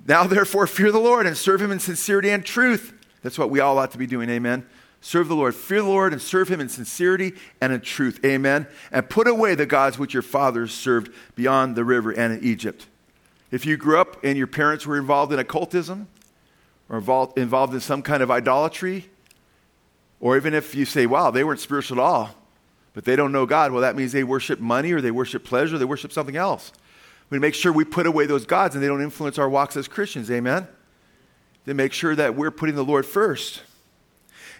Now therefore fear the Lord and serve him in sincerity and truth. That's what we all ought to be doing, amen. Serve the Lord. Fear the Lord and serve him in sincerity and in truth. Amen. And put away the gods which your fathers served beyond the river and in Egypt. If you grew up and your parents were involved in occultism or involved, involved in some kind of idolatry, or even if you say, wow, they weren't spiritual at all, but they don't know God, well, that means they worship money or they worship pleasure, or they worship something else. We make sure we put away those gods and they don't influence our walks as Christians. Amen. To make sure that we're putting the Lord first.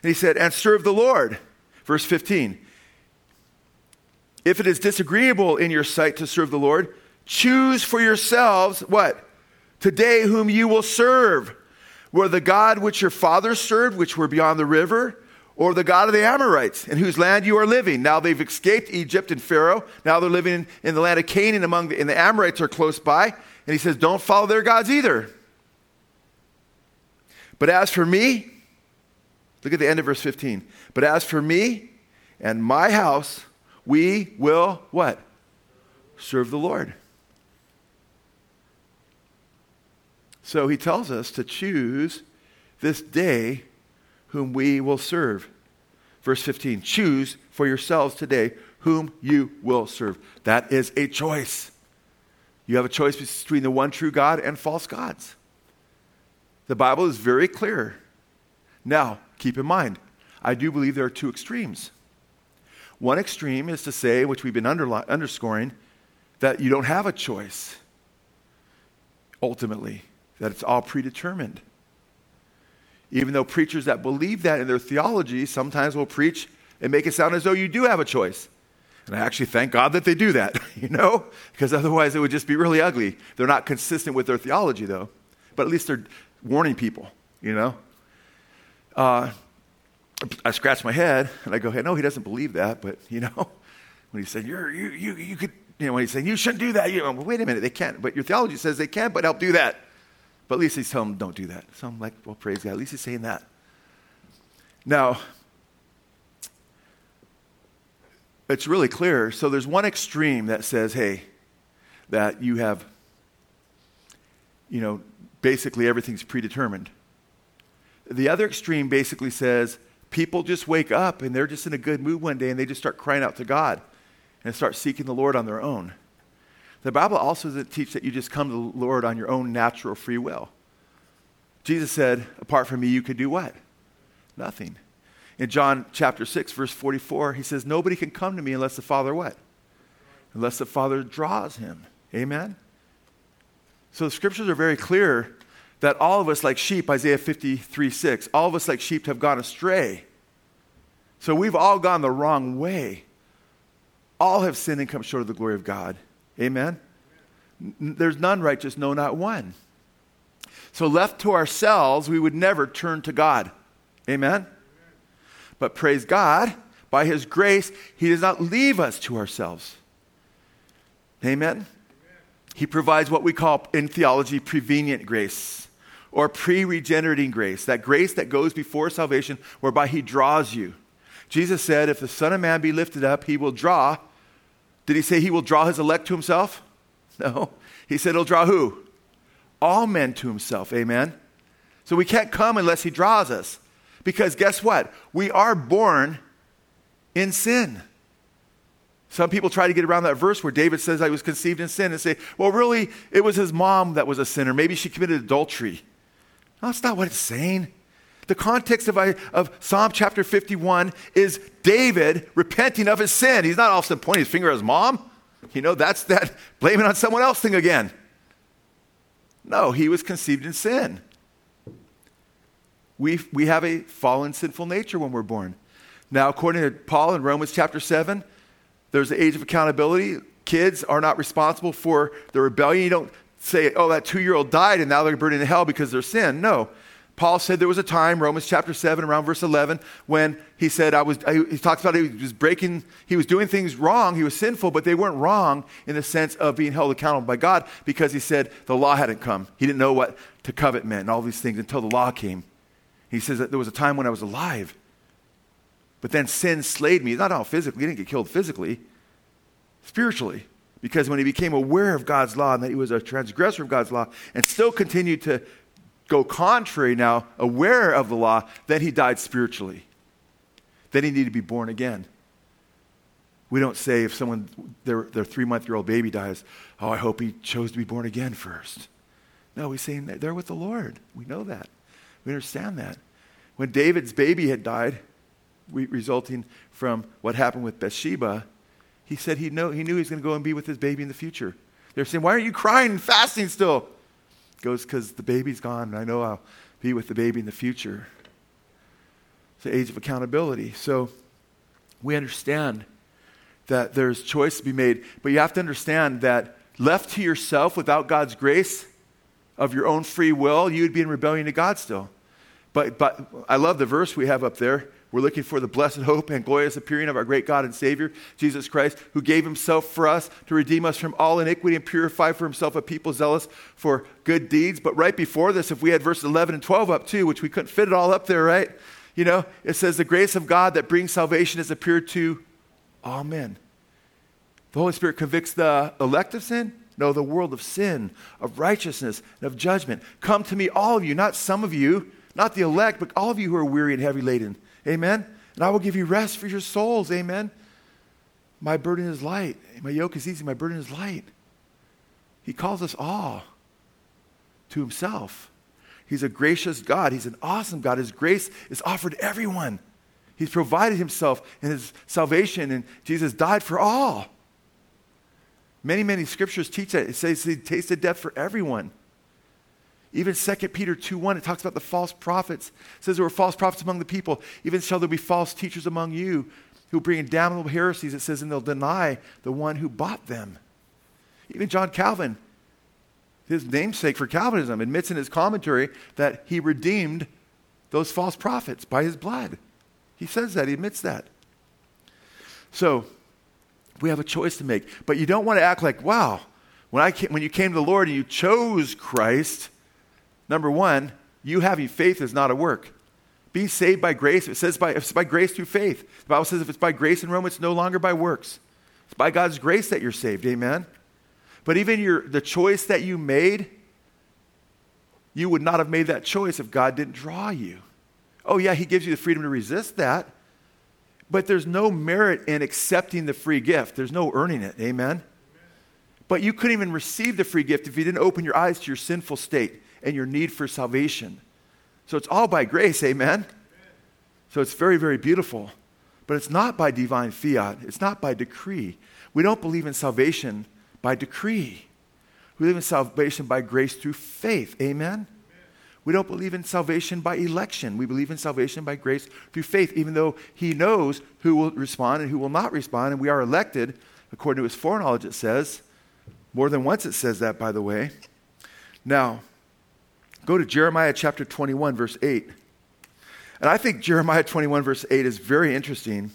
And he said, and serve the Lord. Verse 15. If it is disagreeable in your sight to serve the Lord, choose for yourselves what? Today whom you will serve. Were the God which your fathers served, which were beyond the river, or the God of the Amorites, in whose land you are living. Now they've escaped Egypt and Pharaoh. Now they're living in, in the land of Canaan among the, and the Amorites are close by. And he says, Don't follow their gods either. But as for me, Look at the end of verse 15. But as for me and my house, we will what? Serve the Lord. So he tells us to choose this day whom we will serve. Verse 15 Choose for yourselves today whom you will serve. That is a choice. You have a choice between the one true God and false gods. The Bible is very clear. Now, keep in mind, I do believe there are two extremes. One extreme is to say, which we've been underli- underscoring, that you don't have a choice, ultimately, that it's all predetermined. Even though preachers that believe that in their theology sometimes will preach and make it sound as though you do have a choice. And I actually thank God that they do that, you know, because otherwise it would just be really ugly. They're not consistent with their theology, though, but at least they're warning people, you know uh, I scratch my head and I go, hey, no, he doesn't believe that. But, you know, when he said, You're, you, you, you could, you know, when he's saying, you shouldn't do that, you know, well, wait a minute, they can't. But your theology says they can, but help do that. But at least he's telling them, don't do that. So I'm like, well, praise God. At least he's saying that. Now, it's really clear. So there's one extreme that says, hey, that you have, you know, basically everything's predetermined. The other extreme basically says people just wake up and they're just in a good mood one day and they just start crying out to God and start seeking the Lord on their own. The Bible also doesn't teach that you just come to the Lord on your own natural free will. Jesus said, apart from me, you could do what? Nothing. In John chapter 6, verse 44, he says, Nobody can come to me unless the Father what? Unless the Father draws him. Amen? So the scriptures are very clear that all of us, like sheep, Isaiah 53 6, all of us, like sheep, have gone astray. So we've all gone the wrong way. All have sinned and come short of the glory of God. Amen? There's none righteous, no, not one. So, left to ourselves, we would never turn to God. Amen? But praise God, by His grace, He does not leave us to ourselves. Amen? He provides what we call in theology prevenient grace or pre regenerating grace, that grace that goes before salvation, whereby he draws you. Jesus said, If the Son of Man be lifted up, he will draw. Did he say he will draw his elect to himself? No. He said he'll draw who? All men to himself. Amen. So we can't come unless He draws us. Because guess what? We are born in sin. Some people try to get around that verse where David says, I was conceived in sin, and say, well, really, it was his mom that was a sinner. Maybe she committed adultery. That's not what it's saying. The context of, of Psalm chapter 51 is David repenting of his sin. He's not all of a sudden pointing his finger at his mom. You know, that's that blaming on someone else thing again. No, he was conceived in sin. We, we have a fallen, sinful nature when we're born. Now, according to Paul in Romans chapter 7, there's the age of accountability. Kids are not responsible for the rebellion. You don't say, oh, that two year old died and now they're burning in hell because of their sin. No. Paul said there was a time, Romans chapter 7, around verse 11, when he said, I was, he talks about he was breaking, he was doing things wrong, he was sinful, but they weren't wrong in the sense of being held accountable by God because he said the law hadn't come. He didn't know what to covet meant and all these things until the law came. He says that there was a time when I was alive, but then sin slayed me. Not all physically, he didn't get killed physically, spiritually. Because when he became aware of God's law and that he was a transgressor of God's law and still continued to go contrary now, aware of the law, then he died spiritually. Then he needed to be born again. We don't say if someone, their, their three month year old baby dies, oh, I hope he chose to be born again first. No, we say they're with the Lord. We know that. We understand that. When David's baby had died, re- resulting from what happened with Bathsheba, he said he, know, he knew he was going to go and be with his baby in the future. They're saying, Why aren't you crying and fasting still? goes, Because the baby's gone, and I know I'll be with the baby in the future. It's the age of accountability. So we understand that there's choice to be made, but you have to understand that left to yourself without God's grace of your own free will, you would be in rebellion to God still. But, but I love the verse we have up there. We're looking for the blessed hope and glorious appearing of our great God and Savior, Jesus Christ, who gave himself for us to redeem us from all iniquity and purify for himself a people zealous for good deeds. But right before this, if we had verses 11 and 12 up too, which we couldn't fit it all up there, right? You know, it says, The grace of God that brings salvation has appeared to all men. The Holy Spirit convicts the elect of sin. No, the world of sin, of righteousness, and of judgment. Come to me, all of you, not some of you, not the elect, but all of you who are weary and heavy laden Amen. And I will give you rest for your souls. Amen. My burden is light. My yoke is easy. My burden is light. He calls us all to himself. He's a gracious God. He's an awesome God. His grace is offered to everyone. He's provided himself in his salvation, and Jesus died for all. Many, many scriptures teach that. It says he tasted death for everyone. Even 2 Peter 2 1, it talks about the false prophets. It says there were false prophets among the people. Even shall there be false teachers among you who bring in damnable heresies. It says, and they'll deny the one who bought them. Even John Calvin, his namesake for Calvinism, admits in his commentary that he redeemed those false prophets by his blood. He says that, he admits that. So, we have a choice to make. But you don't want to act like, wow, when, I came, when you came to the Lord and you chose Christ, Number one, you having faith is not a work. Be saved by grace, it says by, it's by grace through faith. The Bible says if it's by grace in Rome, it's no longer by works. It's by God's grace that you're saved. Amen. But even your, the choice that you made, you would not have made that choice if God didn't draw you. Oh, yeah, He gives you the freedom to resist that. But there's no merit in accepting the free gift, there's no earning it. Amen. But you couldn't even receive the free gift if you didn't open your eyes to your sinful state and your need for salvation. So it's all by grace, amen? So it's very, very beautiful. But it's not by divine fiat, it's not by decree. We don't believe in salvation by decree. We believe in salvation by grace through faith, amen? We don't believe in salvation by election. We believe in salvation by grace through faith, even though He knows who will respond and who will not respond. And we are elected, according to His foreknowledge, it says. More than once it says that, by the way. Now, Go to Jeremiah chapter 21, verse 8. And I think Jeremiah 21, verse 8 is very interesting.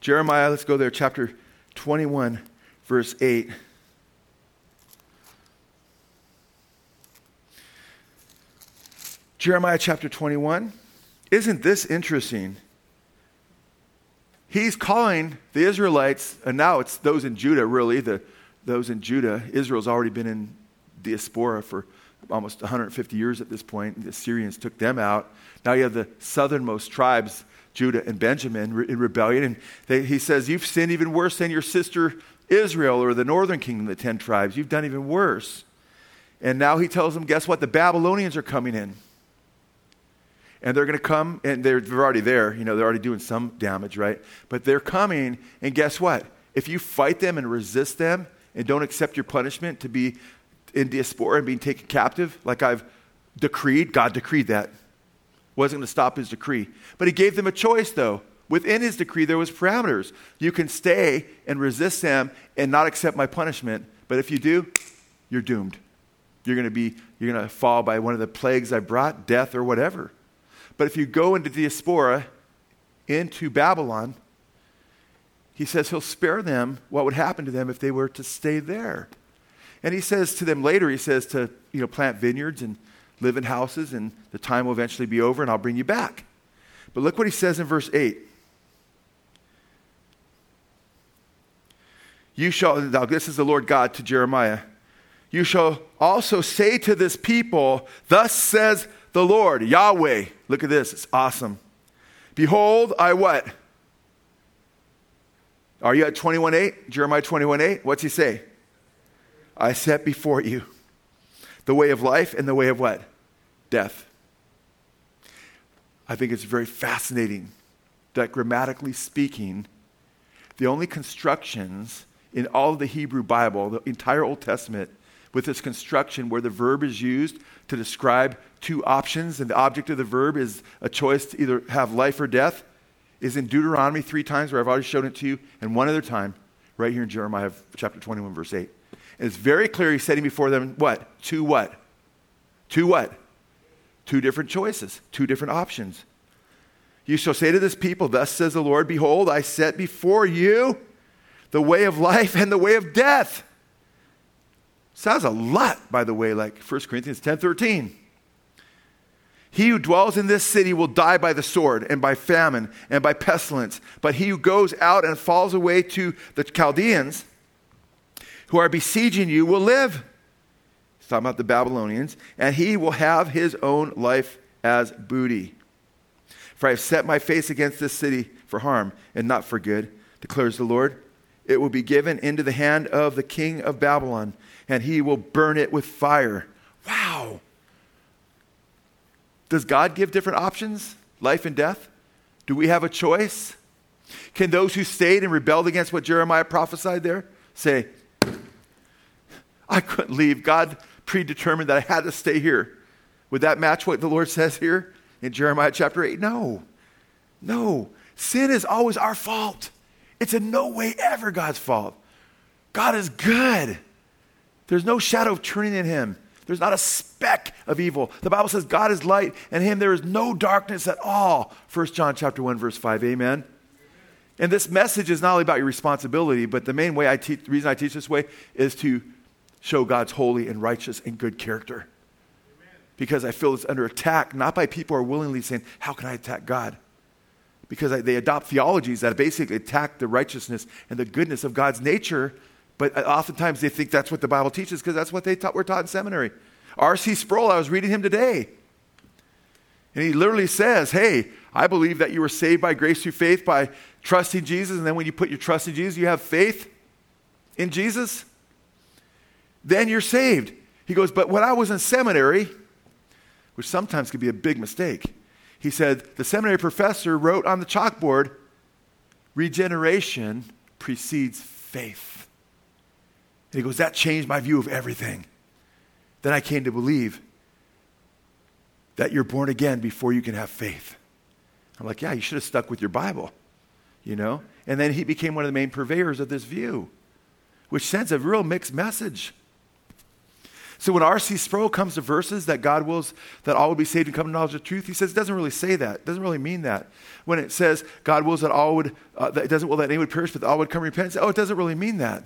Jeremiah, let's go there, chapter 21, verse 8. Jeremiah chapter 21. Isn't this interesting? He's calling the Israelites, and now it's those in Judah, really, the, those in Judah. Israel's already been in diaspora for almost 150 years at this point. The Syrians took them out. Now you have the southernmost tribes, Judah and Benjamin, in rebellion. And they, he says, You've sinned even worse than your sister Israel or the northern kingdom, the 10 tribes. You've done even worse. And now he tells them, Guess what? The Babylonians are coming in. And they're going to come, and they're, they're already there. You know, they're already doing some damage, right? But they're coming, and guess what? If you fight them and resist them and don't accept your punishment to be in diaspora and being taken captive, like I've decreed, God decreed that. Wasn't going to stop his decree. But he gave them a choice, though. Within his decree, there was parameters. You can stay and resist them and not accept my punishment. But if you do, you're doomed. You're going to be, you're going to fall by one of the plagues I brought, death or whatever. But if you go into diaspora, into Babylon, he says he'll spare them what would happen to them if they were to stay there. And he says to them later, he says to you know, plant vineyards and live in houses, and the time will eventually be over, and I'll bring you back. But look what he says in verse 8. You shall, now this is the Lord God to Jeremiah. You shall also say to this people, Thus says the Lord, Yahweh. Look at this, it's awesome. Behold, I what? Are you at 21.8? Jeremiah 21.8? What's he say? I set before you the way of life and the way of what? Death. I think it's very fascinating that grammatically speaking, the only constructions in all of the Hebrew Bible, the entire Old Testament, with this construction where the verb is used to describe two options and the object of the verb is a choice to either have life or death, is in Deuteronomy three times, where I've already shown it to you, and one other time, right here in Jeremiah chapter 21, verse 8. It's very clear he's setting before them what? Two what? Two what? Two different choices, two different options. You shall say to this people, Thus says the Lord, Behold, I set before you the way of life and the way of death. Sounds a lot, by the way, like 1 Corinthians 10 13. He who dwells in this city will die by the sword and by famine and by pestilence. But he who goes out and falls away to the Chaldeans who are besieging you will live. He's talking about the Babylonians. And he will have his own life as booty. For I have set my face against this city for harm and not for good, declares the Lord. It will be given into the hand of the king of Babylon, and he will burn it with fire. Wow. Does God give different options, life and death? Do we have a choice? Can those who stayed and rebelled against what Jeremiah prophesied there say, I couldn't leave. God predetermined that I had to stay here. Would that match what the Lord says here in Jeremiah chapter 8? No. No. Sin is always our fault. It's in no way ever God's fault. God is good. There's no shadow of turning in him. There's not a speck of evil. The Bible says God is light, and in him there is no darkness at all. 1 John chapter 1, verse 5. Amen. And this message is not only about your responsibility, but the main way I teach, the reason I teach this way is to show God's holy and righteous and good character. Because I feel it's under attack, not by people who are willingly saying, How can I attack God? Because I, they adopt theologies that basically attack the righteousness and the goodness of God's nature, but oftentimes they think that's what the Bible teaches because that's what they taught, were taught in seminary. R.C. Sproul, I was reading him today. And he literally says, Hey, I believe that you were saved by grace through faith by trusting Jesus. And then when you put your trust in Jesus, you have faith in Jesus then you're saved. He goes, But when I was in seminary, which sometimes can be a big mistake, he said, the seminary professor wrote on the chalkboard, regeneration precedes faith. And he goes, That changed my view of everything. Then I came to believe that you're born again before you can have faith. I'm like, Yeah, you should have stuck with your Bible, you know? And then he became one of the main purveyors of this view, which sends a real mixed message. So when R.C. Sproul comes to verses that God wills that all will be saved and come to knowledge of truth, he says it doesn't really say that. It doesn't really mean that. When it says God wills that all would, uh, that it doesn't will that any would perish, but that all would come to repentance, oh, it doesn't really mean that.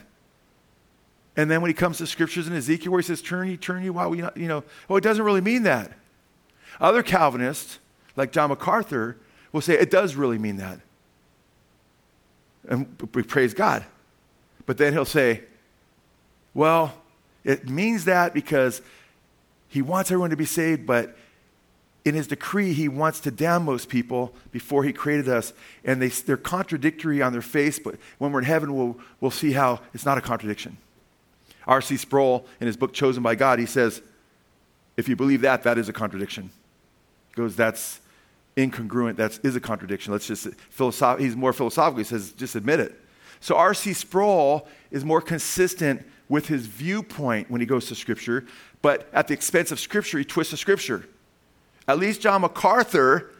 And then when he comes to scriptures in Ezekiel where he says, turn ye, turn ye, why we not, you know, oh, it doesn't really mean that. Other Calvinists, like John MacArthur, will say it does really mean that. And we praise God. But then he'll say, well, it means that because He wants everyone to be saved, but in his decree, he wants to damn most people before he created us. And they, they're contradictory on their face, but when we're in heaven, we'll, we'll see how it's not a contradiction. R.C. Sproul, in his book Chosen by God, he says, if you believe that, that is a contradiction. He goes, that's incongruent, that is a contradiction. Let's just, philosoph- he's more philosophical, he says, just admit it. So R.C. Sproul is more consistent with his viewpoint when he goes to Scripture, but at the expense of Scripture, he twists the Scripture. At least John MacArthur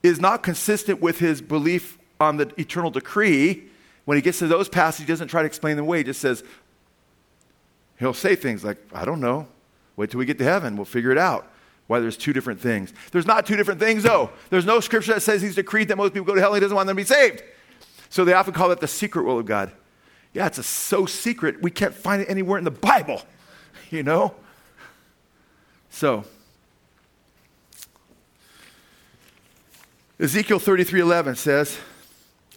is not consistent with his belief on the eternal decree. When he gets to those passages, he doesn't try to explain them away. He just says, he'll say things like, I don't know. Wait till we get to heaven. We'll figure it out. Why there's two different things. There's not two different things, though. There's no scripture that says he's decreed that most people go to hell and he doesn't want them to be saved. So they often call it the secret will of God. Yeah, it's a, so secret, we can't find it anywhere in the Bible, you know? So, Ezekiel 33:11 says,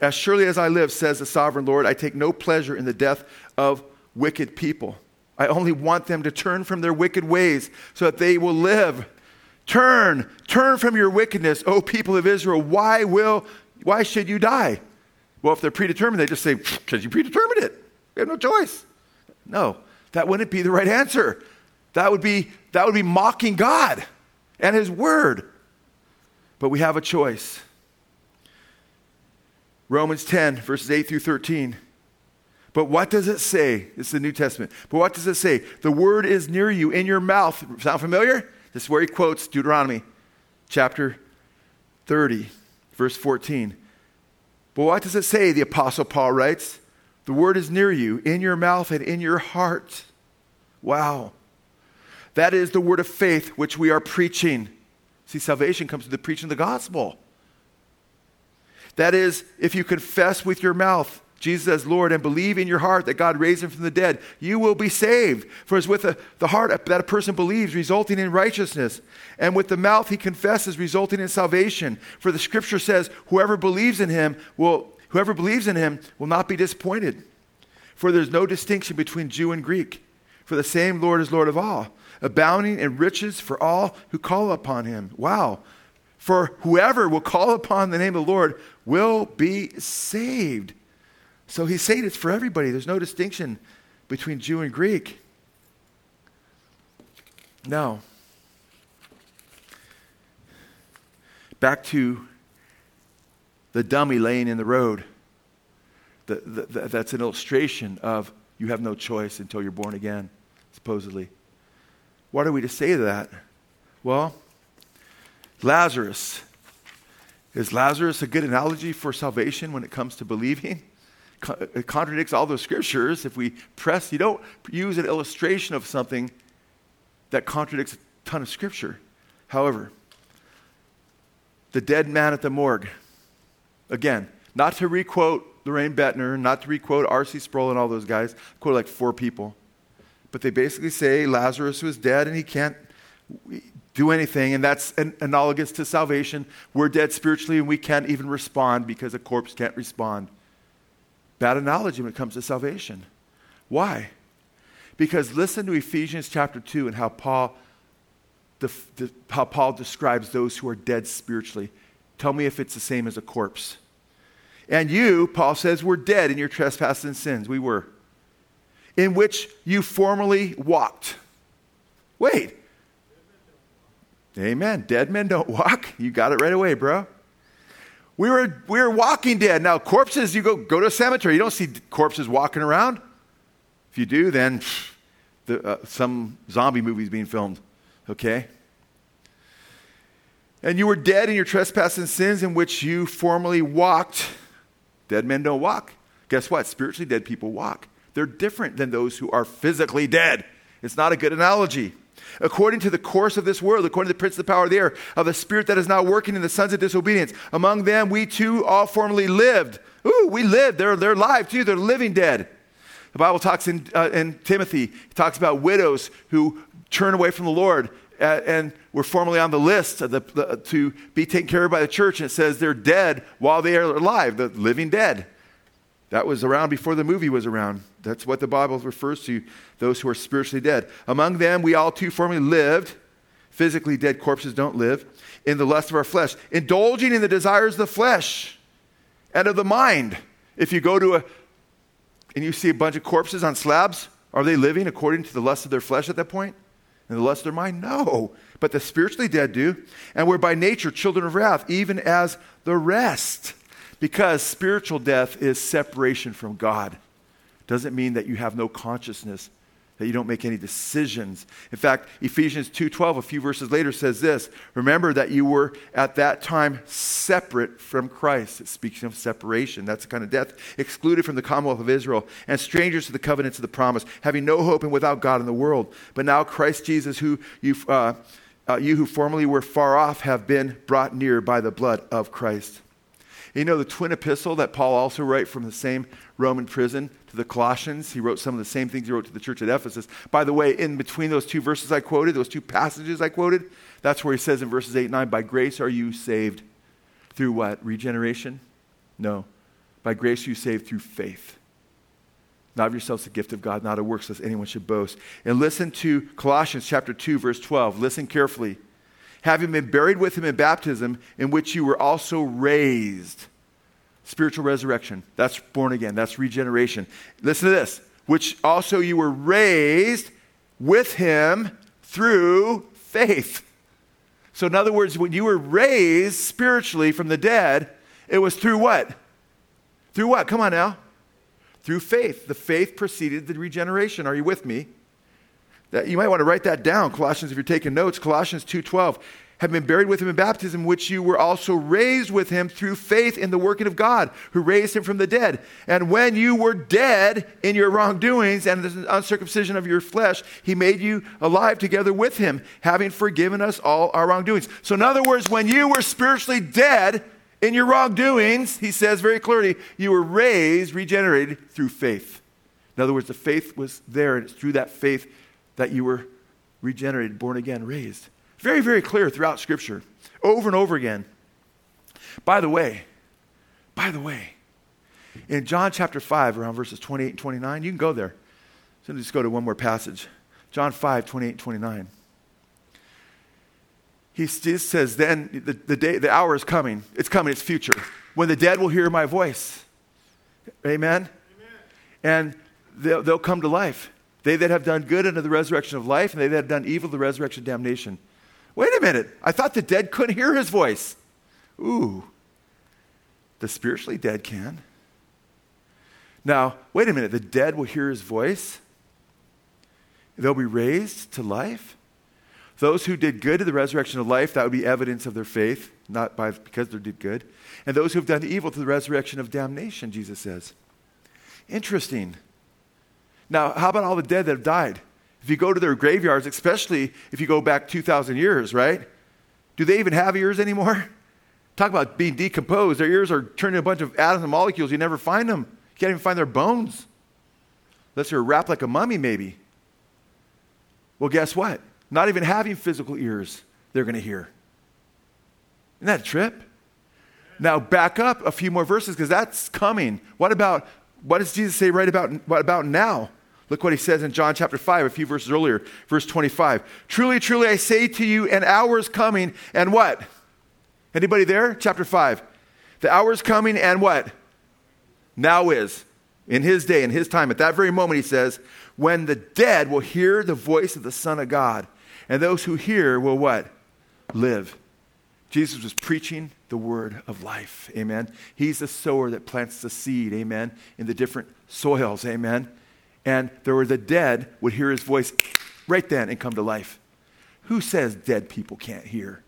"As surely as I live, says the sovereign Lord, I take no pleasure in the death of wicked people. I only want them to turn from their wicked ways so that they will live. Turn, turn from your wickedness, O people of Israel. Why will why should you die?" Well, if they're predetermined, they just say, "Because you predetermined it. We have no choice." No, that wouldn't be the right answer. That would be that would be mocking God and his word. But we have a choice. Romans 10, verses 8 through 13. But what does it say? This is the New Testament. But what does it say? The word is near you, in your mouth. Sound familiar? This is where he quotes Deuteronomy chapter 30, verse 14. But what does it say? The Apostle Paul writes, The word is near you, in your mouth and in your heart. Wow. That is the word of faith which we are preaching. See, salvation comes through the preaching of the gospel. That is, if you confess with your mouth Jesus says, Lord and believe in your heart that God raised him from the dead, you will be saved. For it's with the, the heart that a person believes, resulting in righteousness, and with the mouth he confesses, resulting in salvation. For the scripture says, whoever believes in him will, whoever believes in him will not be disappointed. For there's no distinction between Jew and Greek, for the same Lord is Lord of all abounding in riches for all who call upon him. Wow. For whoever will call upon the name of the Lord will be saved. So he's saying it's for everybody. There's no distinction between Jew and Greek. Now, back to the dummy laying in the road. The, the, the, that's an illustration of you have no choice until you're born again, supposedly. What are we to say to that? Well, Lazarus. Is Lazarus a good analogy for salvation when it comes to believing? It contradicts all those scriptures. If we press, you don't use an illustration of something that contradicts a ton of scripture. However, the dead man at the morgue, again, not to requote Loraine Boettner, not to requote R.C. Sproul and all those guys, quote like four people. But they basically say Lazarus was dead and he can't do anything, and that's an analogous to salvation. We're dead spiritually and we can't even respond because a corpse can't respond. Bad analogy when it comes to salvation. Why? Because listen to Ephesians chapter 2 and how Paul, the, the, how Paul describes those who are dead spiritually. Tell me if it's the same as a corpse. And you, Paul says, were dead in your trespasses and sins. We were in which you formerly walked. Wait. Amen. Dead men don't walk. You got it right away, bro. We were, we were walking dead. Now, corpses, you go, go to a cemetery. You don't see corpses walking around. If you do, then the, uh, some zombie movie is being filmed. Okay? And you were dead in your trespasses and sins in which you formerly walked. Dead men don't walk. Guess what? Spiritually dead people walk. They're different than those who are physically dead. It's not a good analogy. According to the course of this world, according to the prince of the power of the air, of the spirit that is now working in the sons of disobedience, among them we too all formerly lived. Ooh, we lived. They're, they're alive too. They're living dead. The Bible talks in, uh, in Timothy, it talks about widows who turn away from the Lord uh, and were formerly on the list the, the, to be taken care of by the church. And it says they're dead while they are alive, the living dead. That was around before the movie was around. That's what the Bible refers to those who are spiritually dead. Among them, we all too formerly lived. Physically dead corpses don't live. In the lust of our flesh, indulging in the desires of the flesh and of the mind. If you go to a, and you see a bunch of corpses on slabs, are they living according to the lust of their flesh at that point? And the lust of their mind? No. But the spiritually dead do. And we're by nature children of wrath, even as the rest. Because spiritual death is separation from God. Doesn't mean that you have no consciousness that you don't make any decisions. In fact, Ephesians 2:12 a few verses later says this, remember that you were at that time separate from Christ. It speaks of separation. That's the kind of death excluded from the commonwealth of Israel and strangers to the covenants of the promise, having no hope and without God in the world. But now Christ Jesus who you uh, uh, you who formerly were far off have been brought near by the blood of Christ. You know the twin epistle that Paul also wrote from the same Roman prison to the Colossians. He wrote some of the same things he wrote to the church at Ephesus. By the way, in between those two verses I quoted, those two passages I quoted, that's where he says in verses 8 and 9, By grace are you saved through what? Regeneration? No. By grace you saved through faith. Not of yourselves the gift of God, not of works, lest anyone should boast. And listen to Colossians chapter 2, verse 12. Listen carefully. Having been buried with him in baptism, in which you were also raised spiritual resurrection. That's born again. That's regeneration. Listen to this. Which also you were raised with him through faith. So, in other words, when you were raised spiritually from the dead, it was through what? Through what? Come on now. Through faith. The faith preceded the regeneration. Are you with me? That, you might want to write that down. Colossians, if you're taking notes, Colossians 2.12 have been buried with him in baptism, which you were also raised with him through faith in the working of God, who raised him from the dead. And when you were dead in your wrongdoings and the uncircumcision of your flesh, he made you alive together with him, having forgiven us all our wrongdoings. So, in other words, when you were spiritually dead in your wrongdoings, he says very clearly, you were raised, regenerated through faith. In other words, the faith was there, and it's through that faith that you were regenerated, born again, raised. Very, very clear throughout Scripture, over and over again. By the way, by the way, in John chapter 5, around verses 28 and 29, you can go there. So just go to one more passage. John 5, 28 and 29. He says, Then the, the, day, the hour is coming. It's coming, it's future. When the dead will hear my voice. Amen? Amen. And they'll, they'll come to life. They that have done good unto the resurrection of life, and they that have done evil, to the resurrection of damnation. Wait a minute. I thought the dead couldn't hear his voice. Ooh, the spiritually dead can. Now, wait a minute. The dead will hear his voice, they'll be raised to life. Those who did good to the resurrection of life, that would be evidence of their faith, not by, because they did good. And those who have done evil to the resurrection of damnation, Jesus says. Interesting. Now, how about all the dead that have died? If you go to their graveyards, especially if you go back 2,000 years, right? Do they even have ears anymore? Talk about being decomposed. Their ears are turning a bunch of atoms and molecules. You never find them. You can't even find their bones. Unless they're wrapped like a mummy, maybe. Well, guess what? Not even having physical ears, they're going to hear. Isn't that a trip? Now, back up a few more verses because that's coming. What about, what does Jesus say right about, what about now? Look what he says in John chapter 5, a few verses earlier, verse 25. Truly, truly, I say to you, an hour is coming, and what? Anybody there? Chapter 5. The hour is coming, and what? Now is. In his day, in his time, at that very moment, he says, when the dead will hear the voice of the Son of God, and those who hear will what? Live. Jesus was preaching the word of life. Amen. He's the sower that plants the seed. Amen. In the different soils. Amen and there were the dead would hear his voice right then and come to life. Who says dead people can't hear?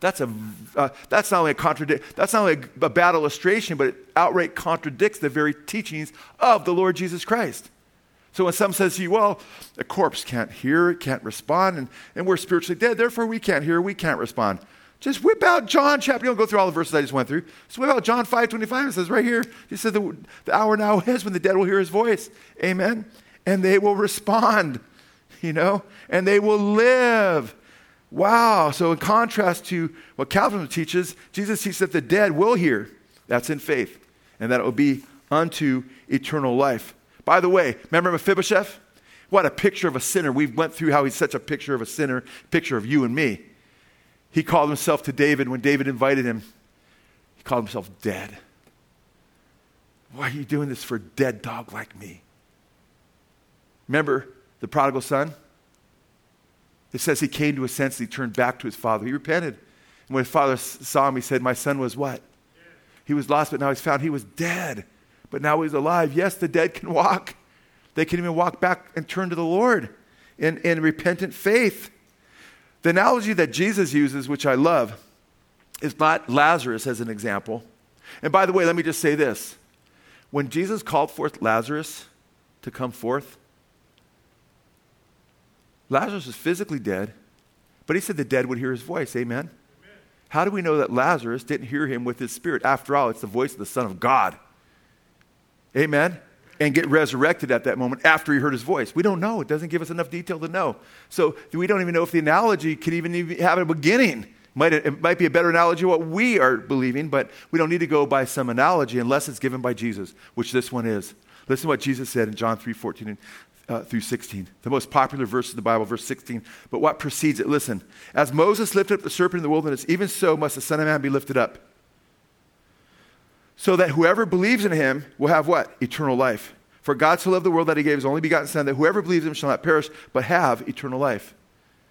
That's, a, uh, that's not only a contradict, that's not only a, a bad illustration, but it outright contradicts the very teachings of the Lord Jesus Christ. So when someone says to you, well, a corpse can't hear, it can't respond, and, and we're spiritually dead, therefore we can't hear, we can't respond. Just whip out John chapter. You don't go through all the verses I just went through. Just whip out John 5 25. It says right here, he said, the, the hour now is when the dead will hear his voice. Amen and they will respond, you know, and they will live. Wow. So, in contrast to what Calvin teaches, Jesus teaches that the dead will hear. That's in faith, and that it will be unto eternal life. By the way, remember Mephibosheth? What a picture of a sinner. We went through how he's such a picture of a sinner, picture of you and me. He called himself to David when David invited him. He called himself dead. Why are you doing this for a dead dog like me? Remember the prodigal son? It says he came to his senses, and he turned back to his father. He repented. And when his father saw him, he said, My son was what? He was lost, but now he's found. He was dead, but now he's alive. Yes, the dead can walk. They can even walk back and turn to the Lord in, in repentant faith. The analogy that Jesus uses, which I love, is not Lazarus as an example. And by the way, let me just say this. When Jesus called forth Lazarus to come forth, Lazarus was physically dead, but he said the dead would hear his voice. Amen? Amen? How do we know that Lazarus didn't hear him with his spirit? After all, it's the voice of the Son of God. Amen? And get resurrected at that moment after he heard his voice. We don't know. It doesn't give us enough detail to know. So we don't even know if the analogy can even have a beginning. Might, it might be a better analogy of what we are believing, but we don't need to go by some analogy unless it's given by Jesus, which this one is. Listen to what Jesus said in John 3 14 uh, through 16. The most popular verse of the Bible, verse 16. But what precedes it? Listen. As Moses lifted up the serpent in the wilderness, even so must the Son of Man be lifted up. So that whoever believes in him will have what? Eternal life. For God so loved the world that he gave his only begotten Son, that whoever believes in him shall not perish, but have eternal life.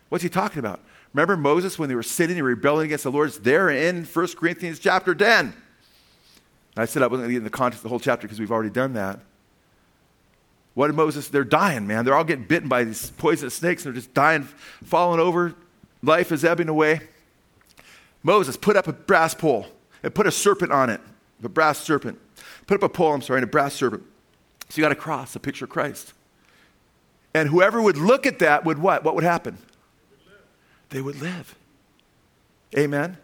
What's he talking about? Remember Moses when they were sinning and rebelling against the Lord? It's there in 1 Corinthians chapter 10. I said I wasn't going to get in the context of the whole chapter because we've already done that. What did Moses? They're dying, man. They're all getting bitten by these poisonous snakes. They're just dying, falling over. Life is ebbing away. Moses put up a brass pole and put a serpent on it, a brass serpent. Put up a pole, I'm sorry, and a brass serpent. So you got a cross, a picture of Christ. And whoever would look at that would what? What would happen? They would live. Amen? Amen.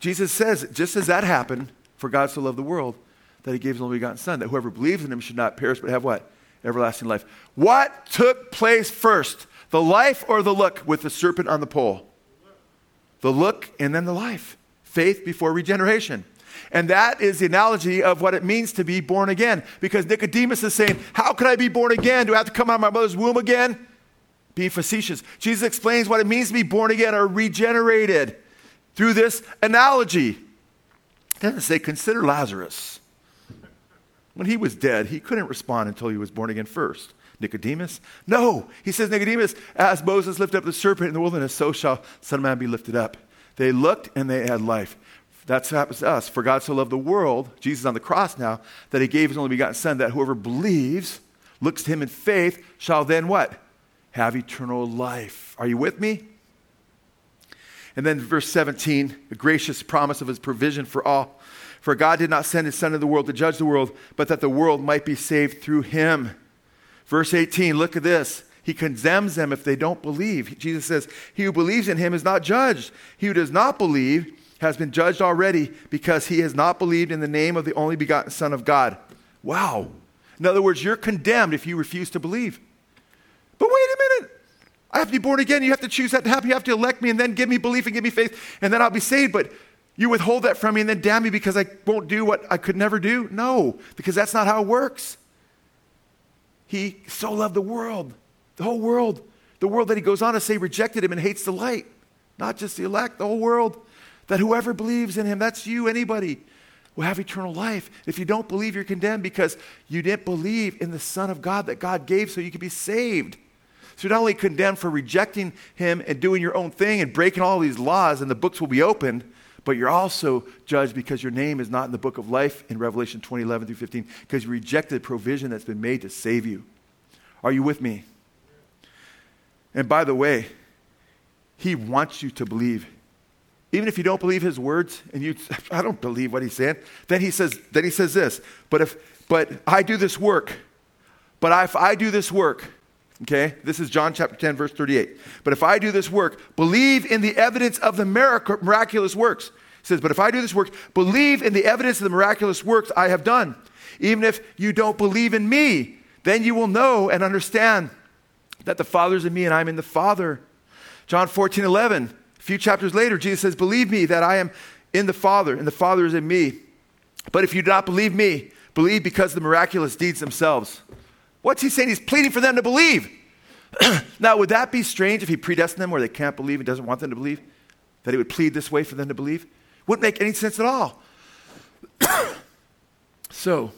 Jesus says, just as that happened, for God so loved the world, that he gave his only begotten Son, that whoever believes in him should not perish but have what? Everlasting life. What took place first? The life or the look with the serpent on the pole? The look and then the life. Faith before regeneration. And that is the analogy of what it means to be born again. Because Nicodemus is saying, How can I be born again? Do I have to come out of my mother's womb again? Being facetious. Jesus explains what it means to be born again or regenerated through this analogy. It doesn't say, Consider Lazarus. When he was dead, he couldn't respond until he was born again first. Nicodemus? No. He says, Nicodemus, as Moses lifted up the serpent in the wilderness, so shall Son of Man be lifted up. They looked and they had life. That's what happens to us. For God so loved the world, Jesus on the cross now, that he gave his only begotten Son, that whoever believes, looks to him in faith, shall then what? Have eternal life. Are you with me? And then verse 17, the gracious promise of his provision for all. For God did not send his Son into the world to judge the world, but that the world might be saved through him. Verse 18, look at this. He condemns them if they don't believe. Jesus says, He who believes in him is not judged. He who does not believe has been judged already because he has not believed in the name of the only begotten Son of God. Wow. In other words, you're condemned if you refuse to believe. But wait a minute. I have to be born again. You have to choose that to happen. You have to elect me and then give me belief and give me faith, and then I'll be saved. But you withhold that from me and then damn me because I won't do what I could never do? No, because that's not how it works. He so loved the world, the whole world, the world that he goes on to say rejected him and hates the light, not just the elect, the whole world. That whoever believes in him, that's you, anybody, will have eternal life. If you don't believe, you're condemned because you didn't believe in the Son of God that God gave so you could be saved. So you're not only condemned for rejecting him and doing your own thing and breaking all these laws, and the books will be opened but you're also judged because your name is not in the book of life in Revelation 20, 11 through 15, because you rejected provision that's been made to save you. Are you with me? And by the way, he wants you to believe. Even if you don't believe his words and you I don't believe what he's saying, then he says, then he says this, but if but I do this work, but if I do this work, Okay? This is John chapter 10, verse 38. But if I do this work, believe in the evidence of the miraculous works. It says, But if I do this work, believe in the evidence of the miraculous works I have done. Even if you don't believe in me, then you will know and understand that the Father's in me and I'm in the Father. John 14, 11. A few chapters later, Jesus says, Believe me that I am in the Father and the Father is in me. But if you do not believe me, Believe because of the miraculous deeds themselves. What's he saying? He's pleading for them to believe. now, would that be strange if he predestined them where they can't believe and doesn't want them to believe? That he would plead this way for them to believe? Wouldn't make any sense at all. so,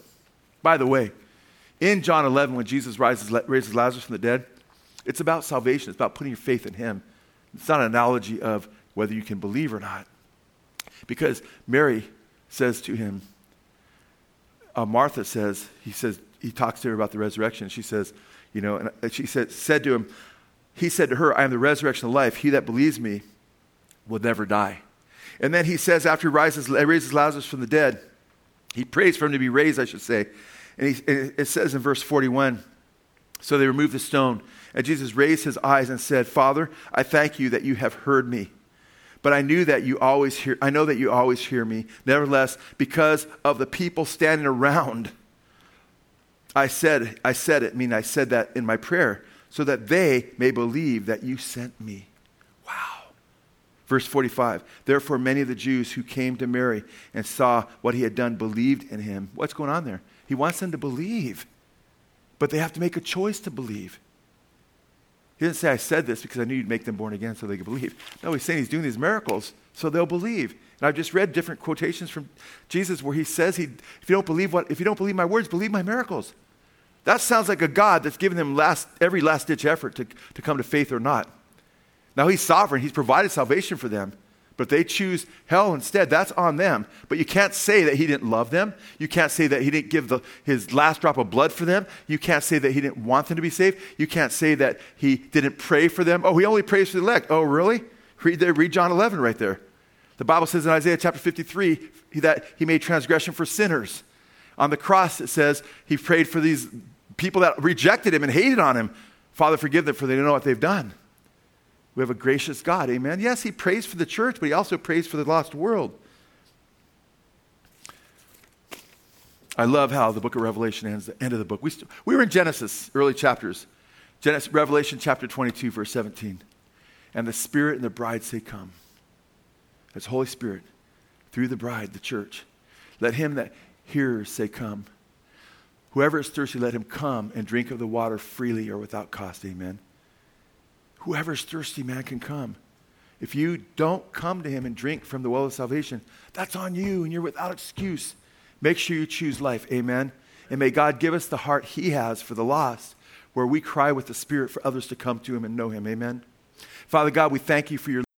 by the way, in John 11, when Jesus rises, raises Lazarus from the dead, it's about salvation. It's about putting your faith in him. It's not an analogy of whether you can believe or not. Because Mary says to him, uh, Martha says, he says, he talks to her about the resurrection. She says, you know, and she said, said to him, he said to her, I am the resurrection of life. He that believes me will never die. And then he says, after he rises, raises Lazarus from the dead, he prays for him to be raised, I should say. And, he, and it says in verse 41 So they removed the stone, and Jesus raised his eyes and said, Father, I thank you that you have heard me. But I knew that you always hear, I know that you always hear me. Nevertheless, because of the people standing around, I said, I said it, I mean, I said that in my prayer, so that they may believe that you sent me. Wow. Verse 45 Therefore, many of the Jews who came to Mary and saw what he had done believed in him. What's going on there? He wants them to believe, but they have to make a choice to believe. He didn't say, I said this because I knew you'd make them born again so they could believe. No, he's saying he's doing these miracles so they'll believe. And I've just read different quotations from Jesus where he says, he, if, you don't believe what, if you don't believe my words, believe my miracles. That sounds like a God that's giving them last, every last ditch effort to, to come to faith or not. Now, he's sovereign, he's provided salvation for them. But they choose hell instead. That's on them. But you can't say that he didn't love them. You can't say that he didn't give the, his last drop of blood for them. You can't say that he didn't want them to be saved. You can't say that he didn't pray for them. Oh, he only prays for the elect. Oh, really? Read, there, read John 11 right there. The Bible says in Isaiah chapter 53 that he made transgression for sinners. On the cross, it says he prayed for these people that rejected him and hated on him. Father, forgive them, for they don't know what they've done. We have a gracious God, amen? Yes, he prays for the church, but he also prays for the lost world. I love how the book of Revelation ends, the end of the book. We, st- we were in Genesis, early chapters. Genesis, Revelation chapter 22, verse 17. And the Spirit and the bride say, Come. That's Holy Spirit through the bride, the church. Let him that hears say, Come. Whoever is thirsty, let him come and drink of the water freely or without cost. Amen. Whoever is thirsty, man, can come. If you don't come to him and drink from the well of salvation, that's on you and you're without excuse. Make sure you choose life. Amen. And may God give us the heart he has for the lost, where we cry with the Spirit for others to come to him and know him. Amen. Father God, we thank you for your